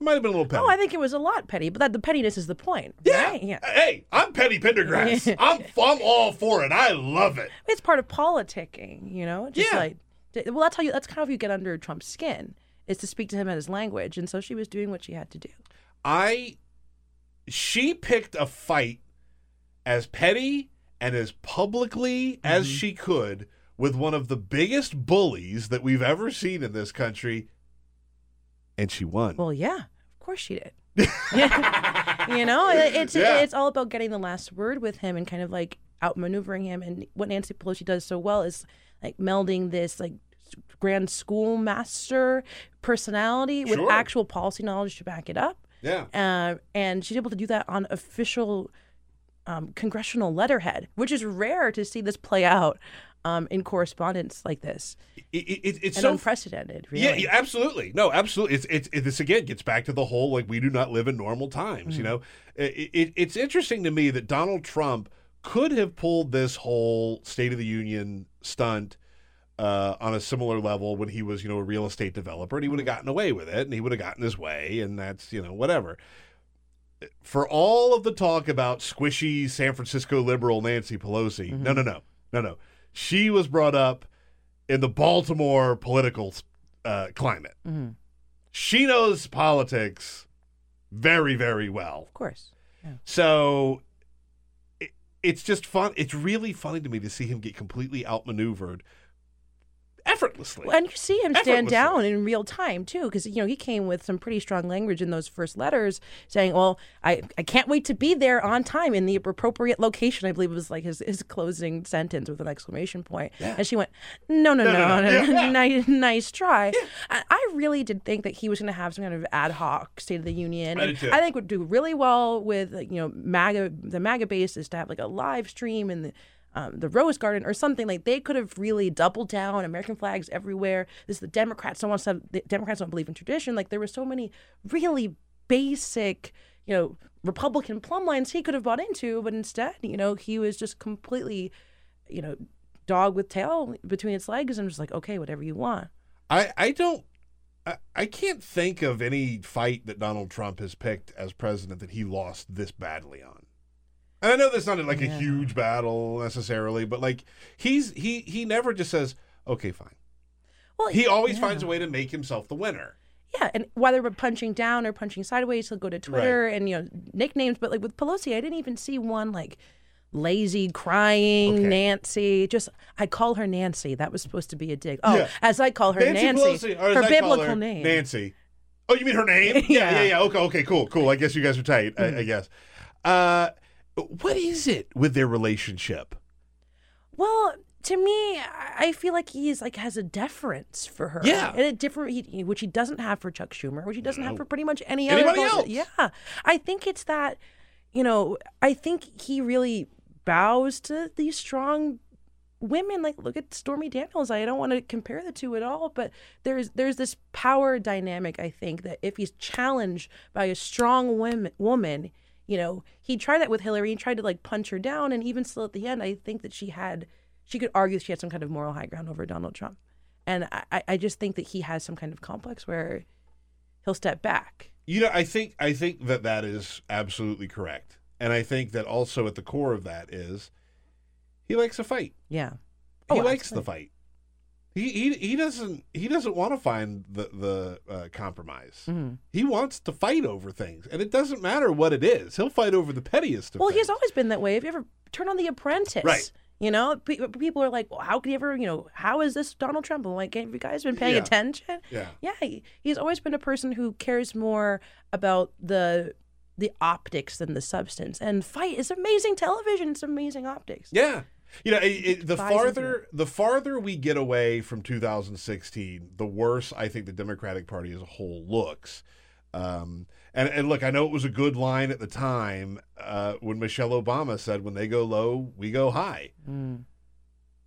It might have been a little petty. Oh, I think it was a lot petty, but that the pettiness is the point. Yeah. Right? Yeah. Hey, I'm Petty Pendergrass. I'm I'm all for it. I love it. It's part of politicking, you know. Just Yeah. like, well, that's how you. That's kind of how you get under Trump's skin is to speak to him in his language, and so she was doing what she had to do. I she picked a fight as petty and as publicly as Mm-hmm. she could with one of the biggest bullies that we've ever seen in this country, and she won. Well, yeah, of course she did. you know, it's Yeah. it's all about getting the last word with him and kind of like outmaneuvering him. And what Nancy Pelosi does so well is like melding this like grand schoolmaster personality with Sure. actual policy knowledge to back it up. Yeah. Uh, and she's able to do that on official um, congressional letterhead, which is rare to see this play out um, in correspondence like this. It, it, it's and so unprecedented, really. Yeah, yeah, absolutely. No, absolutely. It's, it's it, this again gets back to the whole like we do not live in normal times. You Mm. know, it, it, it's interesting to me that Donald Trump could have pulled this whole State of the Union stunt uh, on a similar level when he was you know a real estate developer, and he would have gotten away with it, and he would have gotten his way, and that's you know whatever. For all of the talk about squishy San Francisco liberal Nancy Pelosi, no, no, no, no, no. She was brought up in the Baltimore political uh, climate. Mhm. She knows politics very, very well. Of course. So it, it's just fun. It's really funny to me to see him get completely outmaneuvered effortlessly. And you see him stand down in real time too, because you know he came with some pretty strong language in those first letters, saying, "Well, I, I can't wait to be there on time in the appropriate location." I believe it was like his, his closing sentence with an exclamation point. And she went, "No, no, no, no, No, no, no. Yeah, yeah. nice, nice try." I, I really did think that he was going to have some kind of ad hoc State of the Union. I. I think would do really well with you know MAGA. The MAGA base is to have like a live stream and the um, the Rose Garden or something like they could have really doubled down. American flags everywhere. This is the Democrats don't want to. The Democrats don't believe in tradition. Like there were so many really basic, you know, Republican plumb lines he could have bought into, but instead, you know, he was just completely, you know, dog with tail between its legs and just like, okay, whatever you want. I, I don't. I, I can't think of any fight that Donald Trump has picked as president that he lost this badly on. And I know that's not like a huge battle necessarily, but like he's he he never just says, "Okay, fine." Well, He always yeah. finds a way to make himself the winner. Yeah, and whether we're punching down or punching sideways, he'll go to Twitter and you know nicknames. But like with Pelosi, I didn't even see one like lazy crying Okay. Nancy. Just I call her Nancy. That was supposed to be a dig. Oh, Yeah. as I call her Nancy, Nancy, Pelosi, her I biblical her, name. Nancy. Oh, you mean her name? yeah, yeah, Yeah. yeah. Okay, okay, cool, cool. I guess you guys are tight. I, I Mm. guess. Uh, what is it with their relationship? Well, to me, I feel like he's like has a deference for her. Yeah. and a different, he, which he doesn't have for Chuck Schumer, which he doesn't have for pretty much any Anybody other. else. Yeah, I think it's that. You know, I think he really bows to these strong women like look at Stormy Daniels. I don't want to compare the two at all, but there's there's this power dynamic I think that if he's challenged by a strong women, woman, you know, he tried that with Hillary. He tried to like punch her down, and even still at the end, I think that she had she could argue she had some kind of moral high ground over Donald Trump, and I I just think that he has some kind of complex where he'll step back. You know, I think I think that that is absolutely correct, and I think that also at the core of that is he likes a fight. Yeah. He oh, likes the fight. He, he he doesn't he doesn't want to find the the uh, compromise. Mm-hmm. He wants to fight over things, and it doesn't matter what it is. He'll fight over the pettiest. well, things. Well, he's always been that way. If you ever turn on The Apprentice, right? You know, people are like, well, "How can you ever? You know, how is this Donald Trump?" I'm like, "Have you guys been paying yeah. attention?" Yeah, yeah. He, he's always been a person who cares more about the the optics than the substance. And fight is amazing television. It's amazing optics. Yeah. You know, it, it, the farther the farther we get away from 2016, the worse I think the Democratic Party as a whole looks. Um, and, and look, I know it was a good line at the time uh, when Michelle Obama said, "When they go low, we go high." Mm.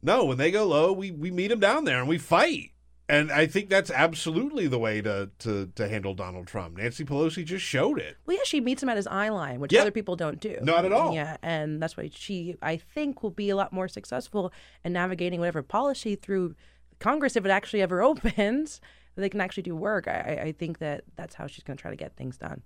No, when they go low, we we meet them down there and we fight. And I think that's absolutely the way to, to, to handle Donald Trump. Nancy Pelosi just showed it. Well, yeah, she meets him at his eye line, which other people don't do. Not at all. Yeah, and that's why she, I think, will be a lot more successful in navigating whatever policy through Congress if it actually ever opens. They can actually do work. I, I think that that's how she's going to try to get things done.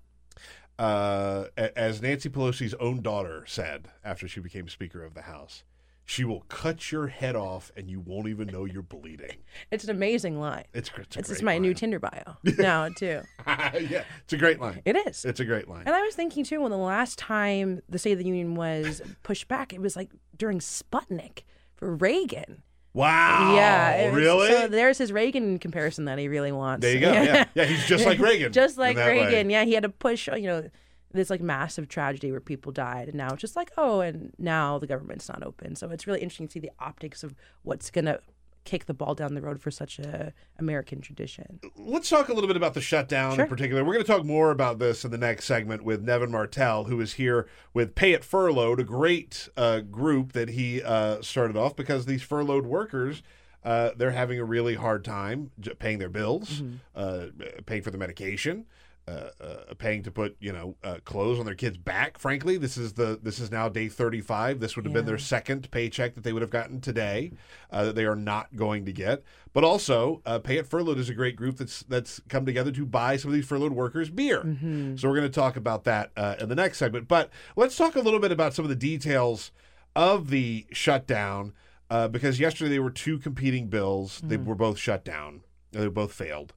Uh, as Nancy Pelosi's own daughter said after she became Speaker of the House, she will cut your head off and you won't even know you're bleeding. It's an amazing line. It's, it's, it's, my new Tinder bio now too. yeah, it's a great line. It is. It's a great line. And I was thinking too when the last time the State of the Union was pushed back, it was like during Sputnik for Reagan. Wow. Yeah. Really? So there's his Reagan comparison that he really wants. There you go. Yeah. Yeah. He's just like Reagan. just like Reagan. Way. Yeah. He had to push, you know, this like massive tragedy where people died and now it's just like oh and now the government's not open so it's really interesting to see the optics of what's going to kick the ball down the road for such a American tradition. Let's talk a little bit about the shutdown sure. in particular. We're going to talk more about this in the next segment with Nevin Martell, who is here with Pay It Furloughed, a great uh, group that he uh, started off because these furloughed workers. Uh, they're having a really hard time paying their bills, mm-hmm. Uh, paying for the medication, uh, uh, paying to put you know uh, clothes on their kids' back. Frankly, this is the this is now day 35. This would have yeah. been their second paycheck that they would have gotten today uh, that they are not going to get. But also, uh, Pay It Furloughed is a great group that's that's come together to buy some of these furloughed workers beer. Mm-hmm. So we're going to talk about that uh, in the next segment. But let's talk a little bit about some of the details of the shutdown because yesterday there were two competing bills. Mm-hmm. They were both shut down. They both failed.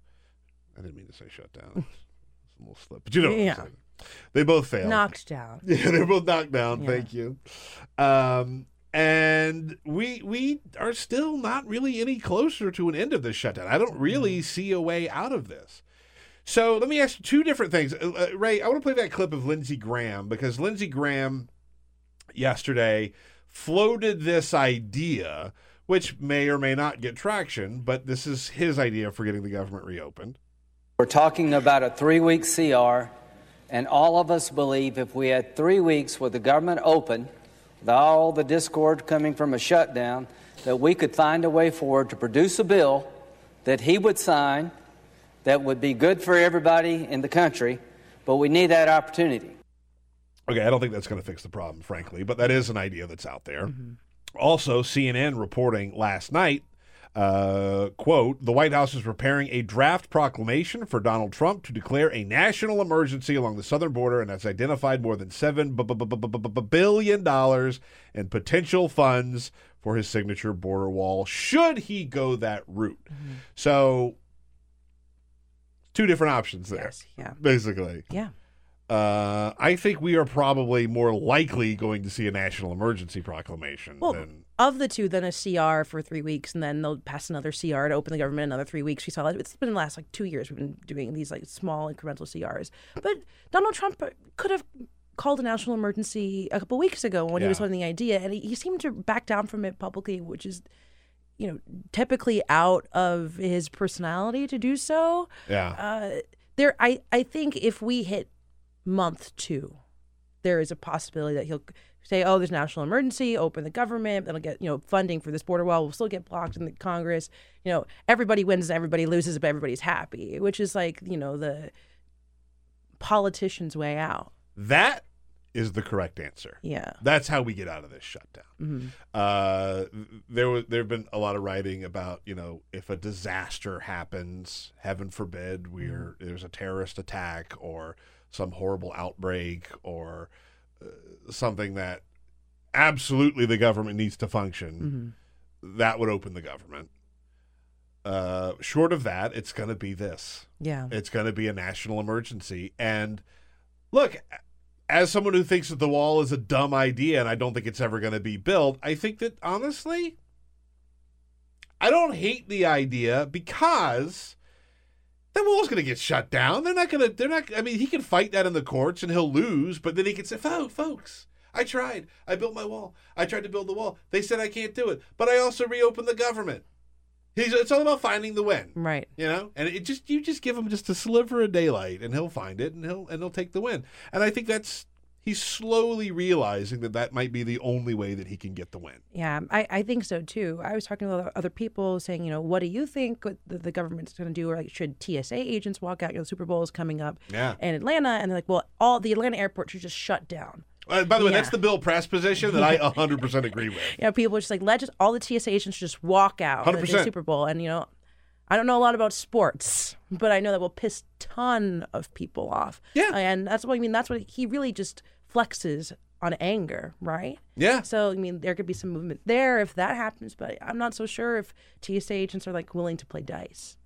I didn't mean to say shut down. a little slip, but you know, yeah. they both failed. Knocked down. Yeah, they're both knocked down. Yeah. Thank you. Um, and we we are still not really any closer to an end of this shutdown. I don't really mm. see a way out of this. So let me ask you two different things, uh, uh Ray. I want to play that clip of Lindsey Graham because Lindsey Graham yesterday floated this idea, which may or may not get traction, but this is his idea for getting the government reopened. We're talking about a three week CR, and all of us believe if we had three weeks with the government open, with all the discord coming from a shutdown, that we could find a way forward to produce a bill that he would sign that would be good for everybody in the country, but we need that opportunity. Okay, I don't think that's going to fix the problem, frankly, but that is an idea that's out there. Mm-hmm. Also, CNN reporting last night uh, quote, the White House is preparing a draft proclamation for Donald Trump to declare a national emergency along the southern border and has identified more than $7 billion in potential funds for his signature border wall should he go that route. Mm-hmm. So, two different options there. Yes, yeah. Basically. Yeah. Uh, I think we are probably more likely going to see a national emergency proclamation well, than of the two, then a CR for three weeks, and then they'll pass another CR to open the government another three weeks. We saw that. it's been the last like two years we've been doing these like small incremental CRs. But Donald Trump could have called a national emergency a couple weeks ago when yeah. he was holding the idea, and he, he seemed to back down from it publicly, which is you know typically out of his personality to do so. Yeah. Uh, there, I I think if we hit month two, there is a possibility that he'll say, oh, there's national emergency, open the government, that'll get, you know, funding for this border wall will still get blocked in the Congress. You know, everybody wins and everybody loses, but everybody's happy, which is like, you know, the politician's way out. That is the correct answer. Yeah. That's how we get out of this shutdown. Mm-hmm. Uh, there was there have been a lot of writing about you know if a disaster happens, heaven forbid, we're there's a terrorist attack or some horrible outbreak or something that absolutely the government needs to function, that would open the government. Uh, short of that, it's going to be this. Yeah. It's going to be a national emergency. And look, as someone who thinks that the wall is a dumb idea and I don't think it's ever going to be built, I think that honestly, I don't hate the idea because the wall's going to get shut down. They're not going to, they're not, I mean, he can fight that in the courts and he'll lose, but then he can say, "Fo- folks, I tried. I built my wall. I tried to build the wall. They said I can't do it, but I also reopened the government. He's, it's all about finding the win. Right. You know, and it just you just give him just a sliver of daylight, and he'll find it, and he'll and he'll take the win. And I think that's he's slowly realizing that that might be the only way that he can get the win. Yeah, I, I think so too. I was talking to other people saying, you know, what do you think what the, the government's going to do? Or like, should TSA agents walk out? You know, the Super Bowl is coming up Yeah. in Atlanta, and they're like, well, all the Atlanta airport should just shut down. Uh, by the way, Yeah. that's the Bill Press position that I 100% agree with. You know, people are just like, let just all the TSA agents just walk out at the 100%. Super Bowl. And, you know, I don't know a lot about sports, but I know that will piss ton of people off. Yeah. And that's what I mean. That's what he really just flexes on anger, right? Yeah. So, I mean, there could be some movement there if that happens, but I'm not so sure if TSA agents are like willing to play dice.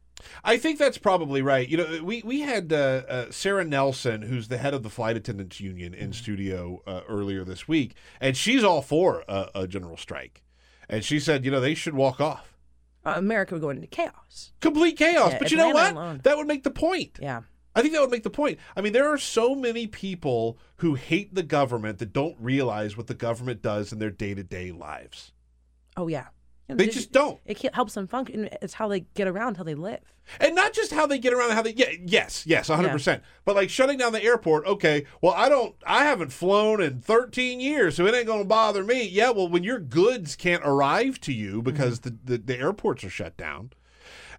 I think that's probably right. You know, we we had uh, uh, Sarah Nelson, who's the head of the flight attendants union, in studio uh, earlier this week, and she's all for a, a general strike, and she said, you know, they should walk off. Uh, America would go into chaos. Complete chaos. Yeah, but you know what? Alone. That would make the point. Yeah. I think that would make the point. I mean, there are so many people who hate the government that don't realize what the government does in their day to day lives. Oh, yeah. You know, They it- just don't. It can't- helps them function. It's how they get around, how they live. And not just how they get around, how they yeah, yes, yes, 100%. But like shutting down the airport, okay, well, I don't, I haven't flown in 13 years, so it ain't going to bother me. Yeah, well, when your goods can't arrive to you because mm-hmm. the, the, the airports are shut down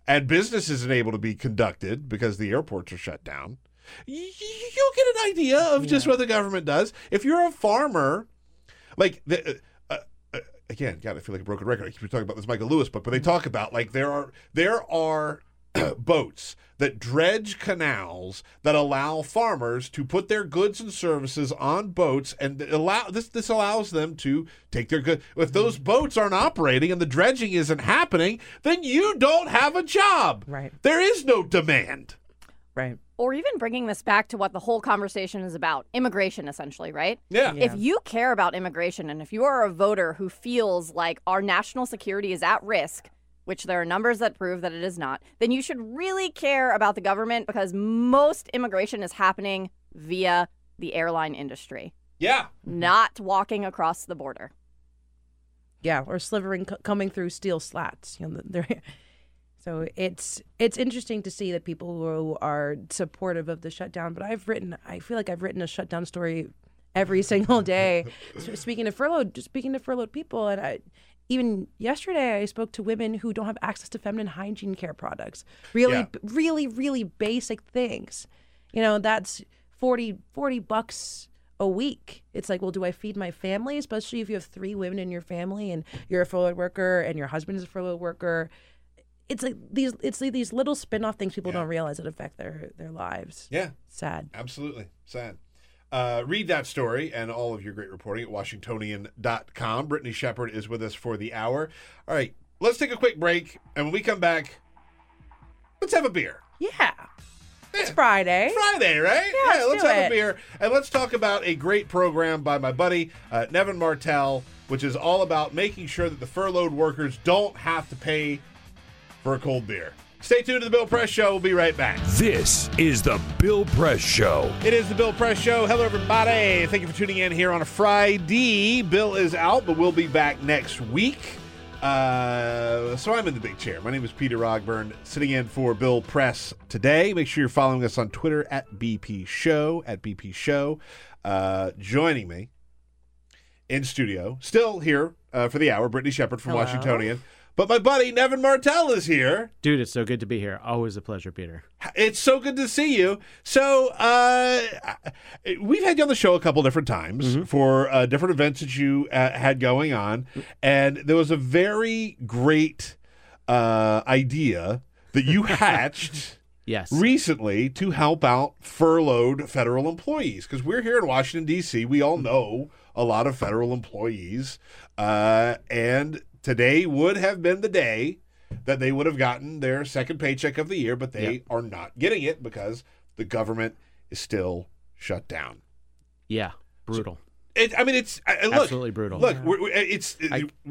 and business isn't able to be conducted because the airports are shut down, you'll get an idea of just what the government does. If you're a farmer, like the. Uh, uh, again, God, I feel like a broken record. I keep talking about this Michael Lewis book, but they talk about like there are there are boats that dredge canals that allow farmers to put their goods and services on boats and allow this this allows them to take their good if those boats aren't operating and the dredging isn't happening then you don't have a job. Right. There is no demand. Right. Or even bringing this back to what the whole conversation is about immigration, essentially, right? Yeah. If you care about immigration and if you are a voter who feels like our national security is at risk, which there are numbers that prove that it is not, then you should really care about the government because most immigration is happening via the airline industry, yeah not walking across the border. Yeah, or slivering c- coming through steel slats. You know, they're, so it's it's interesting to see that people who are supportive of the shutdown. But I've written, I feel like I've written a shutdown story every single day. So speaking to furloughed, speaking to furloughed people, and I. Even yesterday, I spoke to women who don't have access to feminine hygiene care products. Really, Yeah. really, really basic things. You know, that's 40, 40 bucks a week. It's like, well, do I feed my family? Especially if you have three women in your family and you're a furloughed worker and your husband is a furloughed worker. It's like these it's like these little spin-off things people don't realize that affect their their lives. Yeah. Sad. Absolutely. Sad. Uh, read that story and all of your great reporting at washingtonian.com. Brittany Shepherd is with us for the hour. All right, let's take a quick break. And when we come back, let's have a beer. Yeah. It's Friday. Friday, right? Yeah, let's do have it. a beer. And let's talk about a great program by my buddy, uh, Nevin Martell, which is all about making sure that the furloughed workers don't have to pay for a cold beer. Stay tuned to the Bill Press Show. We'll be right back. This is the Bill Press Show. It is the Bill Press Show. Hello, everybody. Thank you for tuning in here on a Friday. Bill is out, but we'll be back next week. Uh, so I'm in the big chair. My name is Peter Ogburn, sitting in for Bill Press today. Make sure you're following us on Twitter at BP Show, at BP Show. Uh, joining me in studio, still here uh, for the hour. Brittany Shepherd from Hello. Washingtonian. But my buddy Nevin Martell is here. Dude, it's so good to be here. Always a pleasure, Peter. It's so good to see you. So, uh, we've had you on the show a couple different times Mm-hmm. for uh, different events that you uh, had going on, and there was a very great uh, idea that you hatched. Yes. Recently, to help out furloughed federal employees, because we're here in Washington D.C. We all know a lot of federal employees, uh, and today would have been the day that they would have gotten their second paycheck of the year, but they are not getting it because the government is still shut down. Yeah. Brutal. It, I mean, it's I- I- look, Absolutely brutal. Look, we're, we're- it's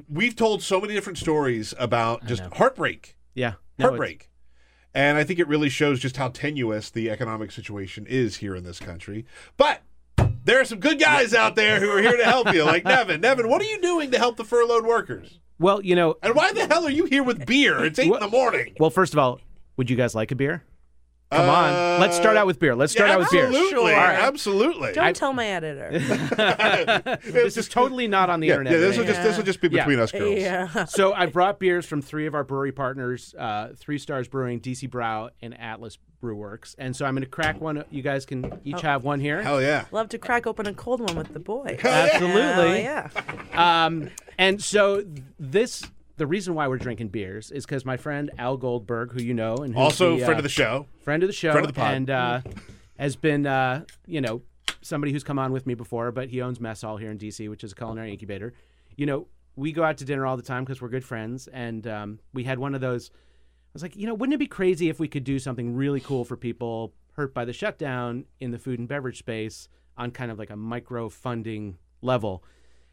we've told so many different stories about just heartbreak, yeah. No, heartbreak, and I think it really shows just how tenuous the economic situation is here in this country. But there are some good guys out there who are here to help you, like Nevin. Nevin, what are you doing to help the furloughed workers? Well, you know. And why the hell are you here with beer? It's eight in the morning. Well, first of all, would you guys like a beer? Come on. Let's start out with beer. Let's start Uh, yeah, out with beer. absolutely, All right. absolutely. Don't tell my editor. this is totally not on the Yeah, internet. yeah, this or will just- this will just be between us girls. Yeah. so I brought beers from three of our brewery partners: uh, Three Stars Brewing, DC Brau, and Atlas Brewworks. And so I'm going to crack one. You guys can each Oh. have one here. Hell yeah! Love to crack open a cold one with the boy. Absolutely. Hell yeah. Um, and so this. The reason why we're drinking beers is because my friend Al Goldberg, who you know, and who's Also the, friend uh, of the show. friend of the show, Friend of the pod. and uh, has been, uh, you know, somebody who's come on with me before. But he owns Mess Hall here in DC, which is a culinary incubator. You know, we go out to dinner all the time because we're good friends, and um, we had one of those. I was like, you know, wouldn't it be crazy if we could do something really cool for people hurt by the shutdown in the food and beverage space on kind of like a micro funding level?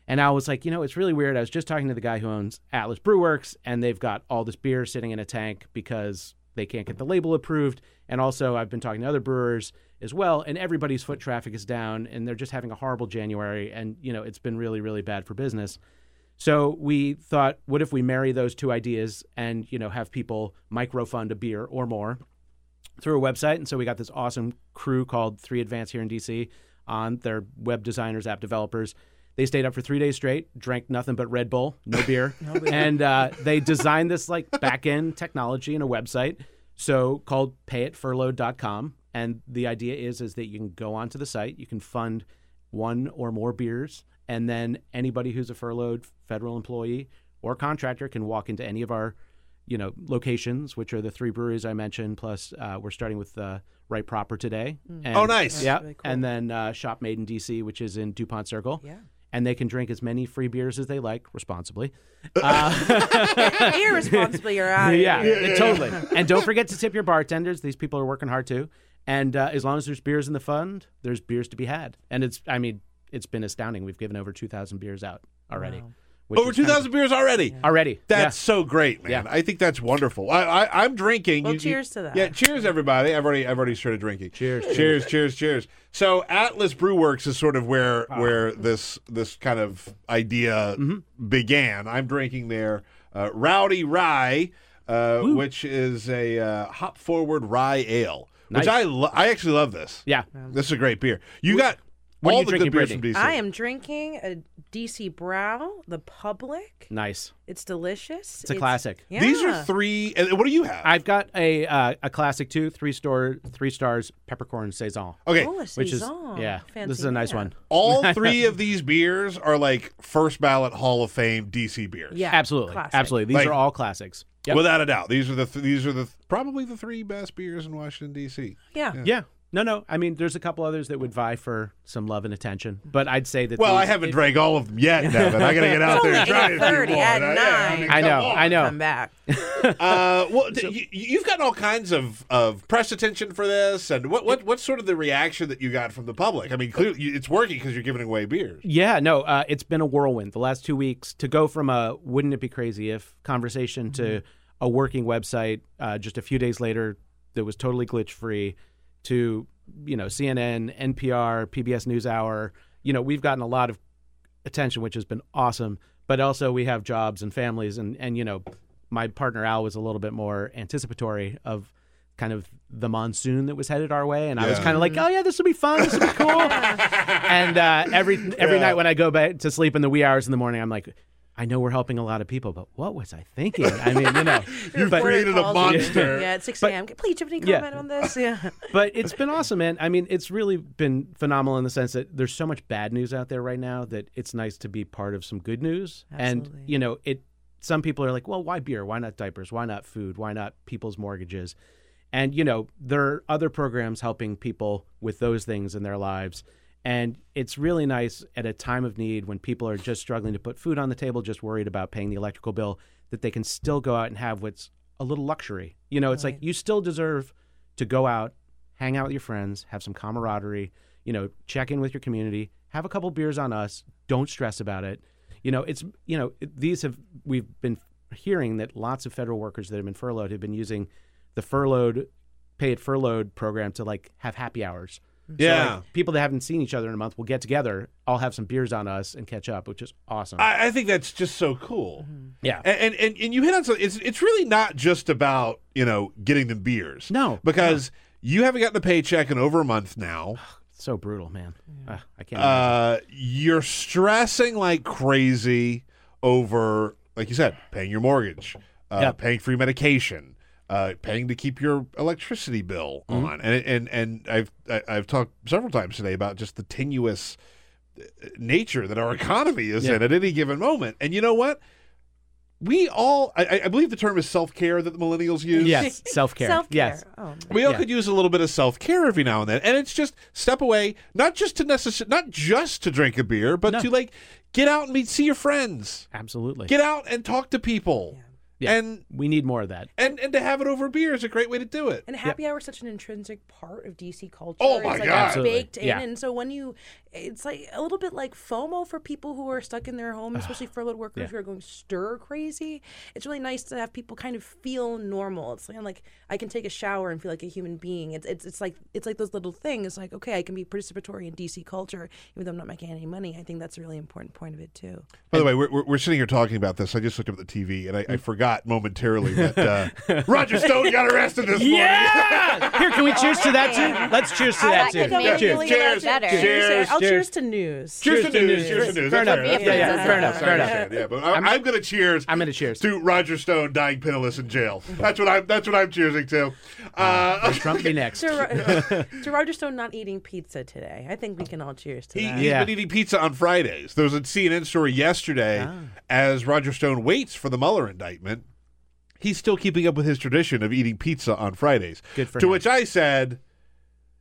And I was like, you know, it's really weird. I was just talking to the guy who owns Atlas Brewworks, and they've got all this beer sitting in a tank because they can't get the label approved. And also, I've been talking to other brewers as well, and everybody's foot traffic is down, and they're just having a horrible January. And, you know, it's been really, really bad for business. So we thought, what if we marry those two ideas and, you know, have people micro fund a beer or more through a website? And so we got this awesome crew called Three Advance here in DC on their web designers, app developers. They stayed up for three days straight, drank nothing but Red Bull, no beer, No beer. and uh, they designed this like back end technology in a website, so called payitfurloughed.com. And the idea is is that you can go onto the site, you can fund one or more beers, and then anybody who's a furloughed federal employee or contractor can walk into any of our you know locations, which are the three breweries I mentioned. Plus, uh, we're starting with uh, Right Proper today. Mm. Oh, nice. Yeah, really cool. and then uh, Shop Made in DC, which is in Dupont Circle. Yeah. And they can drink as many free beers as they like responsibly. Uh, Irresponsibly, you're out. of yeah, here. totally. And don't forget to tip your bartenders. These people are working hard too. And uh, as long as there's beers in the fund, there's beers to be had. And it's, I mean, it's been astounding. We've given over 2,000 beers out already. which Over is kind of- 2,000 beers already. Already. That's yeah. so great, man. Yeah. I think that's wonderful. I, I, I'm drinking. Well, You- you- cheers to that. Yeah, cheers, everybody. I've already, I've already started drinking. Cheers. cheers, cheers, cheers. So Atlas Brewworks is sort of where where this this kind of idea Mm-hmm. began. I'm drinking their uh, Rowdy Rye, uh, which is a uh, hop forward rye ale. Which I lo- I actually love this. Yeah. This is a great beer. You got what are all you the drinking, good beers Brittany? from DC. I am drinking a DC Brau, the Public. Nice. It's delicious. It's a classic. Yeah. These are three. And what do you have? I've got a uh, a classic too, three store, three stars peppercorn saison. Okay. Oh, a which is Saison. yeah, Fancy this is a nice man. one. All three of these beers are like first ballot Hall of Fame DC beers. Yeah, Absolutely, classic. absolutely. These Like- are all classics. Yep. Without a doubt, these are the th- these are the probably the three best beers in Washington D.C. Yeah. Yeah. No, no. I mean, there's a couple others that would vie for some love and attention, but I'd say that. Well, these- I haven't it- drank all of them yet, Devin. I got to get out there and try only a few 8:30 at And I- yeah. I know, on. I know. Come back. Uh, well, d- you, you've gotten all kinds of, of press attention for this, and what, what what's sort of the reaction that you got from the public? I mean, clearly it's working because you're giving away beers. Yeah, no, uh, it's been a whirlwind the last two weeks to go from a wouldn't it be crazy if conversation to Mm-hmm. a working website uh, just a few days later that was totally glitch free to, you know, CNN, NPR, PBS NewsHour. You know, we've gotten a lot of attention, which has been awesome. But also, we have jobs and families, and and you know, my partner Al was a little bit more anticipatory of kind of the monsoon that was headed our way, and I was kind of like, oh yeah, this will be fun, this will be cool. and uh, every every Yeah. night when I go back to sleep in the wee hours in the morning, I'm like. I know we're helping a lot of people, but what was I thinking? I mean, you know, You've created a monster. Yeah, at 6 a.m. Please, do you have any Yeah. comment on this? Yeah. but it's been awesome, man. I mean, it's really been phenomenal in the sense that there's so much bad news out there right now that it's nice to be part of some good news. Absolutely. And you know, it. Some people are like, well, why beer? Why not diapers? Why not food? Why not people's mortgages? And you know, there are other programs helping people with those things in their lives. And it's really nice at a time of need when people are just struggling to put food on the table, just worried about paying the electrical bill, that they can still go out and have what's a little luxury. You know, it's like you still deserve to go out, hang out with your friends, have some camaraderie, you know, check in with your community, have a couple beers on us, don't stress about it. You know, it's, you know, these have, we've been hearing that lots of federal workers that have been furloughed have been using the furloughed, paid furloughed program to like have happy hours. So, Yeah. like, people that haven't seen each other in a month will get together, all have some beers on us and catch up, which is awesome. I, I think that's just so cool. Yeah. And, and and and you hit on something. It's it's really not just about you know getting them beers. No, because you haven't gotten a paycheck in over a month now. so brutal, man. Ah, I can't. Uh, you're stressing like crazy over, like you said, paying your mortgage, uh, Yep. paying for your medication, uh, paying to keep your electricity bill Mm-hmm. on, and and and I've I- I've talked several times today about just the tenuous uh, nature that our economy is Yeah. in at any given moment. And you know what? We all, I, I believe the term is self care that the millennials use. yes, self care. Self-care. Yes. Oh, We all Yeah. could use a little bit of self care every now and then, and it's just step away, not just to necess- not just to drink a beer, but No. to like get out and meet, see your friends, Absolutely. get out and talk to people, Yeah. And we need more of that. and and to have it over beer is a great way to do it. And happy hour is such an intrinsic part of DC culture. Oh my it's like God. baked Absolutely. in, Yeah. and so when you, it's like a little bit like FOMO for people who are stuck in their home, especially furloughed workers Yeah. who are going stir crazy. It's really nice to have people kind of feel normal. It's like, like I can take a shower and feel like a human being. It's it's it's like it's like those little things. Like okay, I can be participatory in DC culture even though I'm not making any money. I think that's a really important point of it too. By the way, we're, we're, we're sitting here talking about this. I just looked up at the TV and I, I forgot momentarily that uh, Roger Stone got arrested this morning. Yeah. Here, can we cheers to that too? Let's cheers to Oh, that that too. make Cheers, me cheers, better. cheers. I'll cheers. cheers to news. Cheers, Cheers to to news. news. Cheers to news. Fair enough. fair Yeah, yeah, fair enough, fair enough. Yeah, but I'm, I'm going to cheers. I'm gonna cheers. to Roger Stone dying penniless in jail. That's what I'm. That's what I'm cheersing to. Uh, Will Trump be next. to, Ro- to Roger Stone not eating pizza today. I think we can all cheers to He, that. has Yeah. been eating pizza on Fridays. There was a CNN story yesterday Ah. as Roger Stone waits for the Mueller indictment. He's still keeping up with his tradition of eating pizza on Fridays. Good for to him. which I said,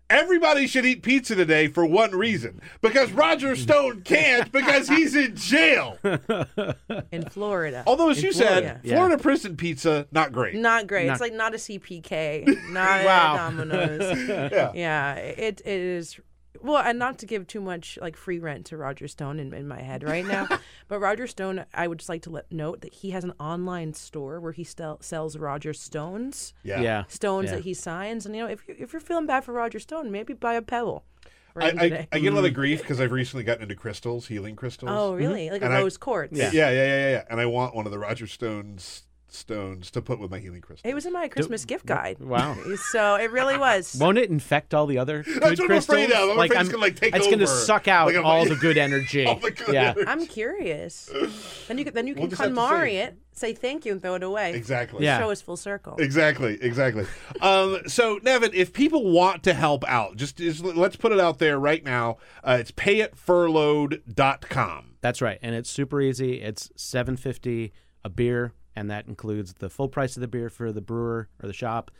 everybody should eat pizza today for one reason because Roger Stone can't because he's in jail. in Florida. Although, as In you Florida. said, Florida prison pizza not great. Not great. Not- It's like not a CPK, not Wow. a Domino's. Yeah. yeah, it, it is. Well, and not to give too much like free rent to Roger Stone in, in my head right now, but Roger Stone, I would just like to let note that he has an online store where he sell, sells Roger Stones, Yeah. Yeah. stones Yeah. that he signs, and you know if you if you're feeling bad for Roger Stone, maybe buy a pebble. for I, I. I get a lot of grief because I've recently gotten into crystals, healing crystals. oh, really? Mm-hmm. Like And a I- rose quartz. Yeah. yeah, yeah, yeah, yeah. And I want one of the Roger Stones stones to put with my healing crystal. It was in my Christmas gift guide. Wow. So it really was. Won't it infect all the other good what I'm afraid of. I'm afraid it's gonna, like, take It's gonna suck out Like, all like- the good energy. All the good yeah. energy. I'm curious. Then you can, then you We'll can just KonMari it, say thank you, and throw it away. Exactly. Yeah. Show us full circle. Exactly, exactly. um, so, Nevin, if people want to help out, just, just let's put it out there right now. Uh, it's payitfurloughed.com. That's right, and it's super easy. It's seven fifty a beer, and that includes the full price of the beer for the brewer or the shop,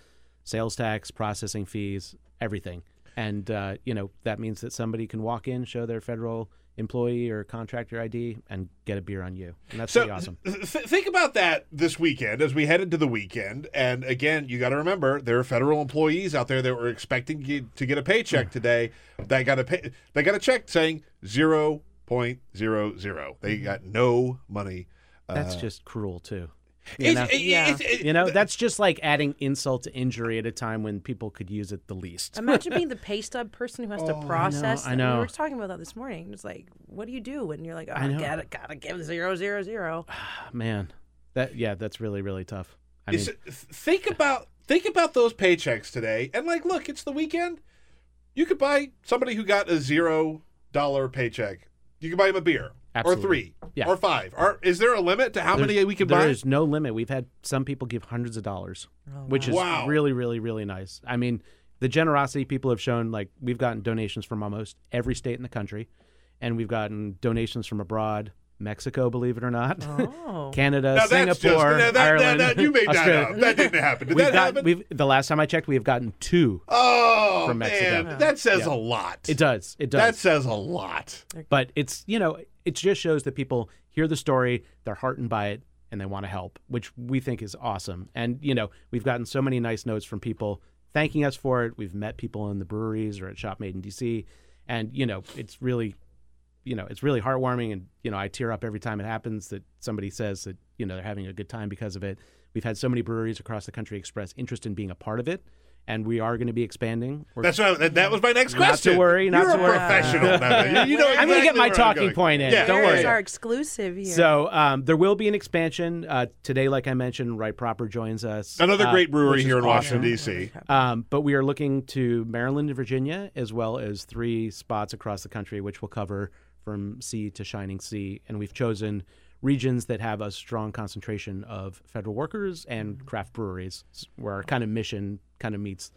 sales tax, processing fees, everything. And uh, you know that means that somebody can walk in, show their federal employee or contractor ID, and get a beer on you. And that's So, pretty awesome. th- th- think about that this weekend as we head into the weekend. And again, you got to remember there are federal employees out there that were expecting to get a paycheck today. They got a pay, they got a check saying zero point zero zero. They got no money. That's uh, just cruel too. You It's, know? it- Yeah. it's- it- You know, that's just like adding insult to injury at a time when people could use it the least. Imagine being the pay stub person who has to oh, process. I it. know. We were talking about that this morning. It's like, what do you do when you're like, oh, I I, gotta gotta give zero zero zero. Man, that yeah, that's really really tough. I mean, think about think about those paychecks today, and like, look, it's the weekend. You could buy somebody who got a zero dollar paycheck. You could buy him a beer Absolutely. or three Yeah. or five. Or is there a limit to how many we can There buy? There is no limit. We've had some people give hundreds of dollars, oh, which is Wow. really, really, really nice. I mean, the generosity people have shown. Like we've gotten donations from almost every state in the country, and we've gotten donations from abroad. Mexico, believe it or not, Oh. Canada, Now, that's just- Singapore, now, that- that- Ireland. that- you made that Australia. up. That didn't happen. Did we've that got, happen? We've the last time I checked, we have gotten two. oh from Mexico. man, that says Yeah. a lot. It does. It does. That says a lot. But it's you know it just shows that people hear the story, they're heartened by it, and they want to help, which we think is awesome. And you know we've gotten so many nice notes from people thanking us for it. We've met people in the breweries or at Shop Made in DC, and you know it's really, you know it's really heartwarming, and you know I tear up every time it happens that somebody says that you know they're having a good time because of it. We've had so many breweries across the country express interest in being a part of it. And we are going to be expanding. We're- That's what, that, that was my next Not to question. worry, not You're to a worry. professional. Nana. You, you know I'm gonna get my talking going. point in. Yeah, Don't worry. yeah, There's our exclusive here. So um, there will be an expansion uh, today. Like I mentioned, Right Proper joins us. Another uh, great brewery here in awesome. Washington D.C. Um, but we are looking to Maryland and Virginia, as well as three spots across the country, which will cover from sea to shining sea. And we've chosen regions that have a strong concentration of federal workers and Mm-hmm. craft breweries, where our kind of mission kind of meets.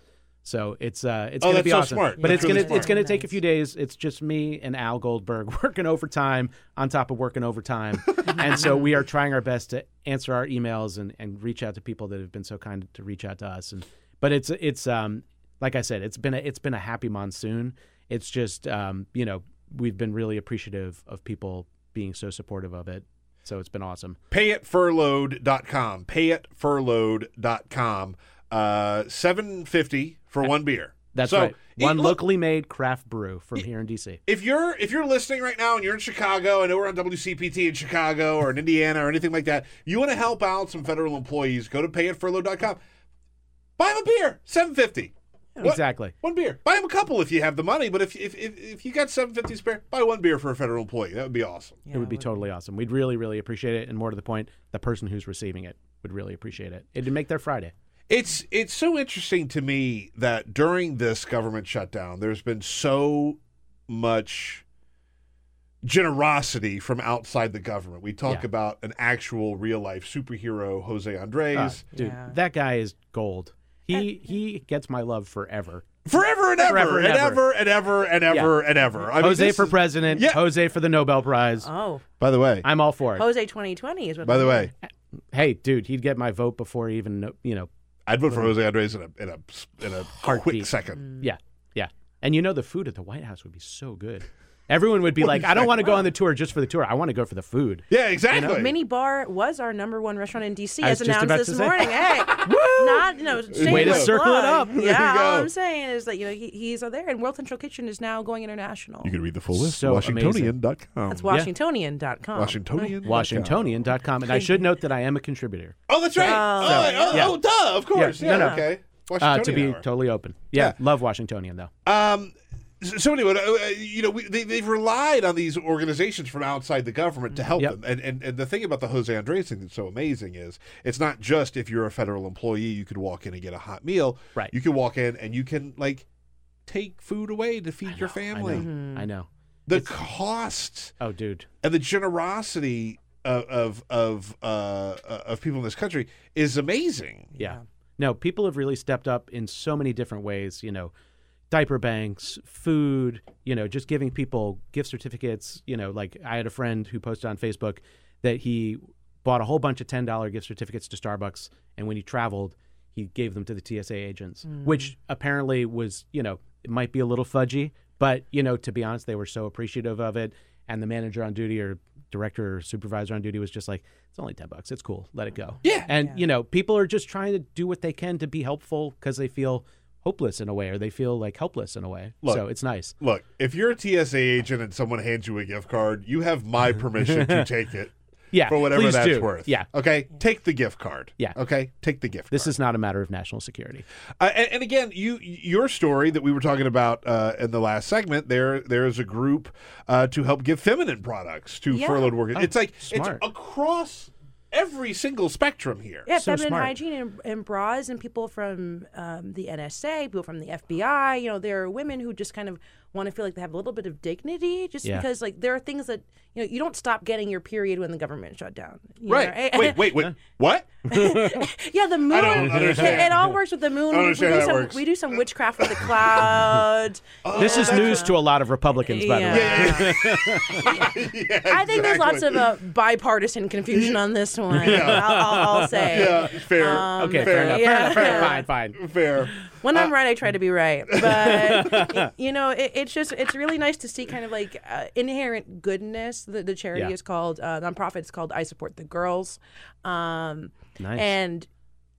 So it's uh, it's Oh, going to be so awesome. smart. But That's it's really gonna it's gonna take a few days. It's just me and Al Goldberg working overtime on top of working overtime, and so we are trying our best to answer our emails and, and reach out to people that have been so kind to reach out to us. And but it's it's um like I said, it's been a, it's been a happy monsoon. It's just um you know we've been really appreciative of people being so supportive of it. So it's been awesome. Payitfurloughed.com. Payitfurloughed.com. Uh, seven fifty for one beer. That's so, right. One look, locally made craft brew from here in DC. if you're if you're listening right now and you're in Chicago, I know we're on WCPT in Chicago or in Indiana or anything like that, you want to help out some federal employees, go to payitfurloughed.com. Buy them a beer, seven fifty. Exactly. One beer. Buy them a couple if you have the money, but if if if, if you got seven fifty spare, buy one beer for a federal employee. That would be awesome. it would be totally awesome. We'd really, really appreciate it. And more to the point, the person who's receiving it would really appreciate it. It'd make their Friday. It's it's so interesting to me that during this government shutdown, there's been so much generosity from outside the government. We talk Yeah. about an actual real life superhero, Jose Andres. Ah, dude, that guy is gold. He he gets my love forever. Forever and ever, Forever and, and ever. ever. and ever and ever and ever. I mean, Jose this for is- president. Yeah. Jose for the Nobel Prize. Oh, By the way, I'm all for it. Jose 2020 is what. by I'm the way, Hey, dude, he'd get my vote before he even you know. I'd vote for Jose Andres in a in a in a quick Heartbeat. second. Mm. Yeah, yeah. And you know the food at the White House would be so good. Everyone would be like, I don't want to go on the tour just for the tour. I want to go for the food. Yeah, exactly. Minibar was our number one restaurant in DC, as was just about announced this morning. Hey, not you know, Way to shameless circle it plug. up. There you Yeah, all. I'm saying is that you know he, he's there, and World Central Kitchen is now going international. You can read the full list. So Washingtonian.com. That's Washingtonian.com. Washingtonian. Washingtonian.com. And I should note that I am a contributor. Oh, that's right. Oh. oh, oh, Yeah. oh, duh, of course. Yeah, Yeah, no, no. okay. Uh, to be hour. totally open. Yeah, Yeah. love Washingtonian, though. Um, so so anyway, uh, you know, we, they, they've relied on these organizations from outside the government to help Yep. them. And, and and the thing about the Jose Andres thing that's so amazing is it's not just if you're a federal employee, you could walk in and get a hot meal. Right. You can walk in and you can like take food away to feed your family. I know. I know. The cost Oh, dude. and the generosity of of of, uh, uh, of people in this country is amazing. Yeah. No, people have really stepped up in so many different ways, you know, diaper banks, food, you know, just giving people gift certificates, you know, like I had a friend who posted on Facebook that he bought a whole bunch of $10 gift certificates to Starbucks and when he traveled, he gave them to the TSA agents, mm. which apparently was, you know, it might be a little fudgy, but you know, to be honest, they were so appreciative of it. And the manager on duty or director or supervisor on duty was just like it's only 10 bucks. It's cool. Let it go. Yeah. and you know people are just trying to do what they can to be helpful because they feel hopeless in a way or they feel like helpless in a way Look, so it's nice Look, if you're a TSA agent and someone hands you a gift card, you have my permission to take it. Yeah, For whatever please that's do. worth. Yeah. Okay. Take the gift card. Yeah. Okay. Take the gift this card. is not a matter of national security Uh, and, and again, you your story that we were talking about uh, in the last segment. There, there is a group uh, to help give feminine products to Yeah. furloughed workers. Oh, it's like smart. it's across every single spectrum here. Yeah, So feminine smart. hygiene and, and bras, and people from um, the NSA, people from the FBI. You know, there are women who just kind of want to feel like they have a little bit of dignity, just Yeah. because like there are things that you know you don't stop getting your period when the government shut down. you Right. know, Wait, wait, wait. What? yeah, the moon. don't understand. It, it all works with the moon. I don't we, understand do how that some, works. we do some witchcraft with the clouds. this is news to a lot of Republicans, by the way. Yeah. yeah, I think there's lots of uh, bipartisan confusion on this one. I'll, I'll, I'll say. Yeah, fair. Um, Okay, fair, Fair. enough. Yeah. Fair enough. Fair enough. Fine, fine. Fair. When I'm right, I try to be right. But you know, it, it's just it's really nice to see kind of like uh, inherent goodness. The, the charity Yeah. is called uh, nonprofit. It's called I Support the Girls. Um, Nice. And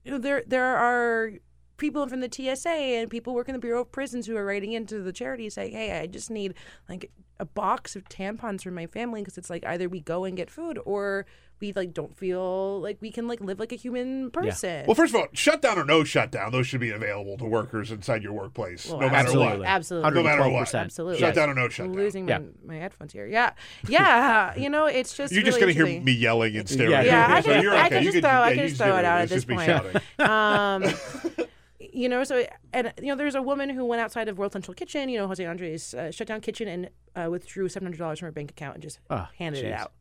you know, there there are people from the TSA and people working in the Bureau of Prisons who are writing into the charity saying, "Hey, I just need like a box of tampons for my family because it's like either we go and get food or we like don't feel like we can like live like a human person." Well, first of all, shutdown or no shutdown, those should be available to workers inside your workplace, Well, no matter absolutely. what. Absolutely. No matter what. 112%. Absolutely. Shutdown Yes. or no I'm losing Yeah. my, my headphones here. Yeah, yeah. You know, it's just You're just really going to hear me yelling and staring. Yeah. Yeah, I So can, you're I okay. can You just throw, I can just throw it out at this point. Um, you know, so and you know, there's a woman who went outside of World Central Kitchen, you know, Jose Andres, uh, shut down kitchen and uh, withdrew seven hundred dollars from her bank account and just Oh, handed it out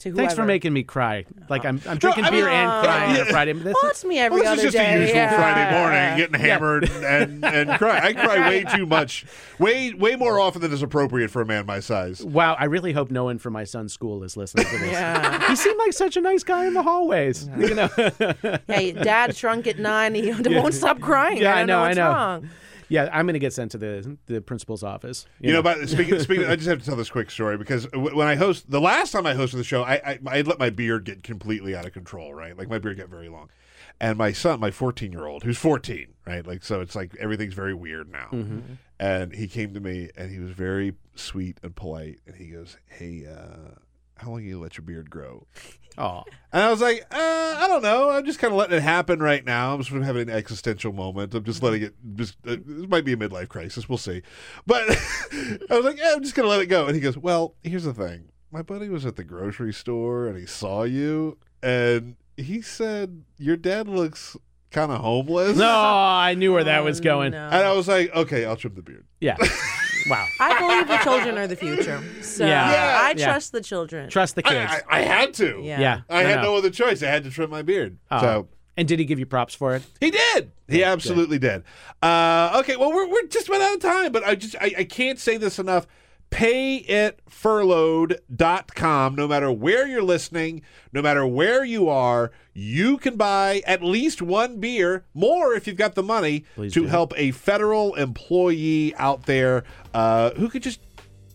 to whoever. Thanks for making me cry. Like I'm, I'm drinking I mean, beer and crying on a Friday. This Well, is- it's me every Well, this other is just day. a usual yeah. Friday morning, getting hammered and, and cry. I cry way too much, way way more often than is appropriate for a man my size. wow, I really hope no one from my son's school is listening to this. Yeah. He seemed like such a nice guy in the hallways. You know. Hey, dad shrunk at nine. He won't stop crying. Yeah, I I don't know, I what's know. wrong. Yeah, I'm going to get sent to the the principal's office. You know, but speaking, speaking, I just have to tell this quick story because w- when I host the last time I hosted the show, I, I I let my beard get completely out of control, right? Like my beard got very long, and my son, my 14 year old, who's 14, right? Like so, it's like everything's very weird now. And he came to me and he was very sweet and polite, and he goes, "Hey, uh, how long you let your beard grow?" oh, And I was like, uh, I don't know. I'm just kind of letting it happen right now. I'm sort of having an existential moment. I'm just letting it. Just uh, this might be a midlife crisis. We'll see. But I was like, yeah, I'm just gonna let it go. And he goes, Well, here's the thing. My buddy was at the grocery store and he saw you, and he said your dad looks kind of homeless. no, I knew where that was Oh, going. no. And I was like, Okay, I'll trim the beard. Yeah. Wow. I believe the children are the future. So Yeah. Yeah. I Yeah. trust the children. Trust the kids. I, I had to. Yeah. yeah. I had know. no other choice. I had to trim my beard. Oh. So And did he give you props for it? He did. He absolutely did. Uh, okay, well, we're, we're just about out of time, but I just I, I can't say this enough. Payitfurloughed.com. No matter where you're listening, no matter where you are, you can buy at least one beer, more if you've got the money, Please to do. help a federal employee out there uh, who could just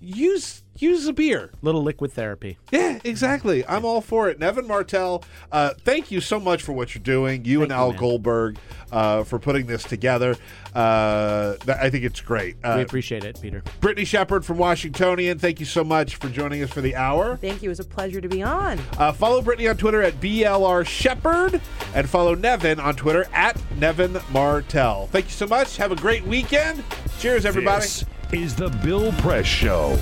use use a beer. Little liquid therapy. Yeah, exactly. I'm all for it. Nevin Martell, uh, thank you so much for what you're doing. You and you, Al man. Goldberg uh, for putting this together. Uh, th- I think it's great. we Uh, appreciate it, Peter. Brittany Shepherd from Washingtonian, thank you so much for joining us for the hour. Thank you. It was a pleasure to be on. Uh, follow Brittany on Twitter at BLR Shepard and follow Nevin on Twitter at Nevin Martell. Thank you so much. Have a great weekend. Cheers, everybody. This is the Bill Press Show.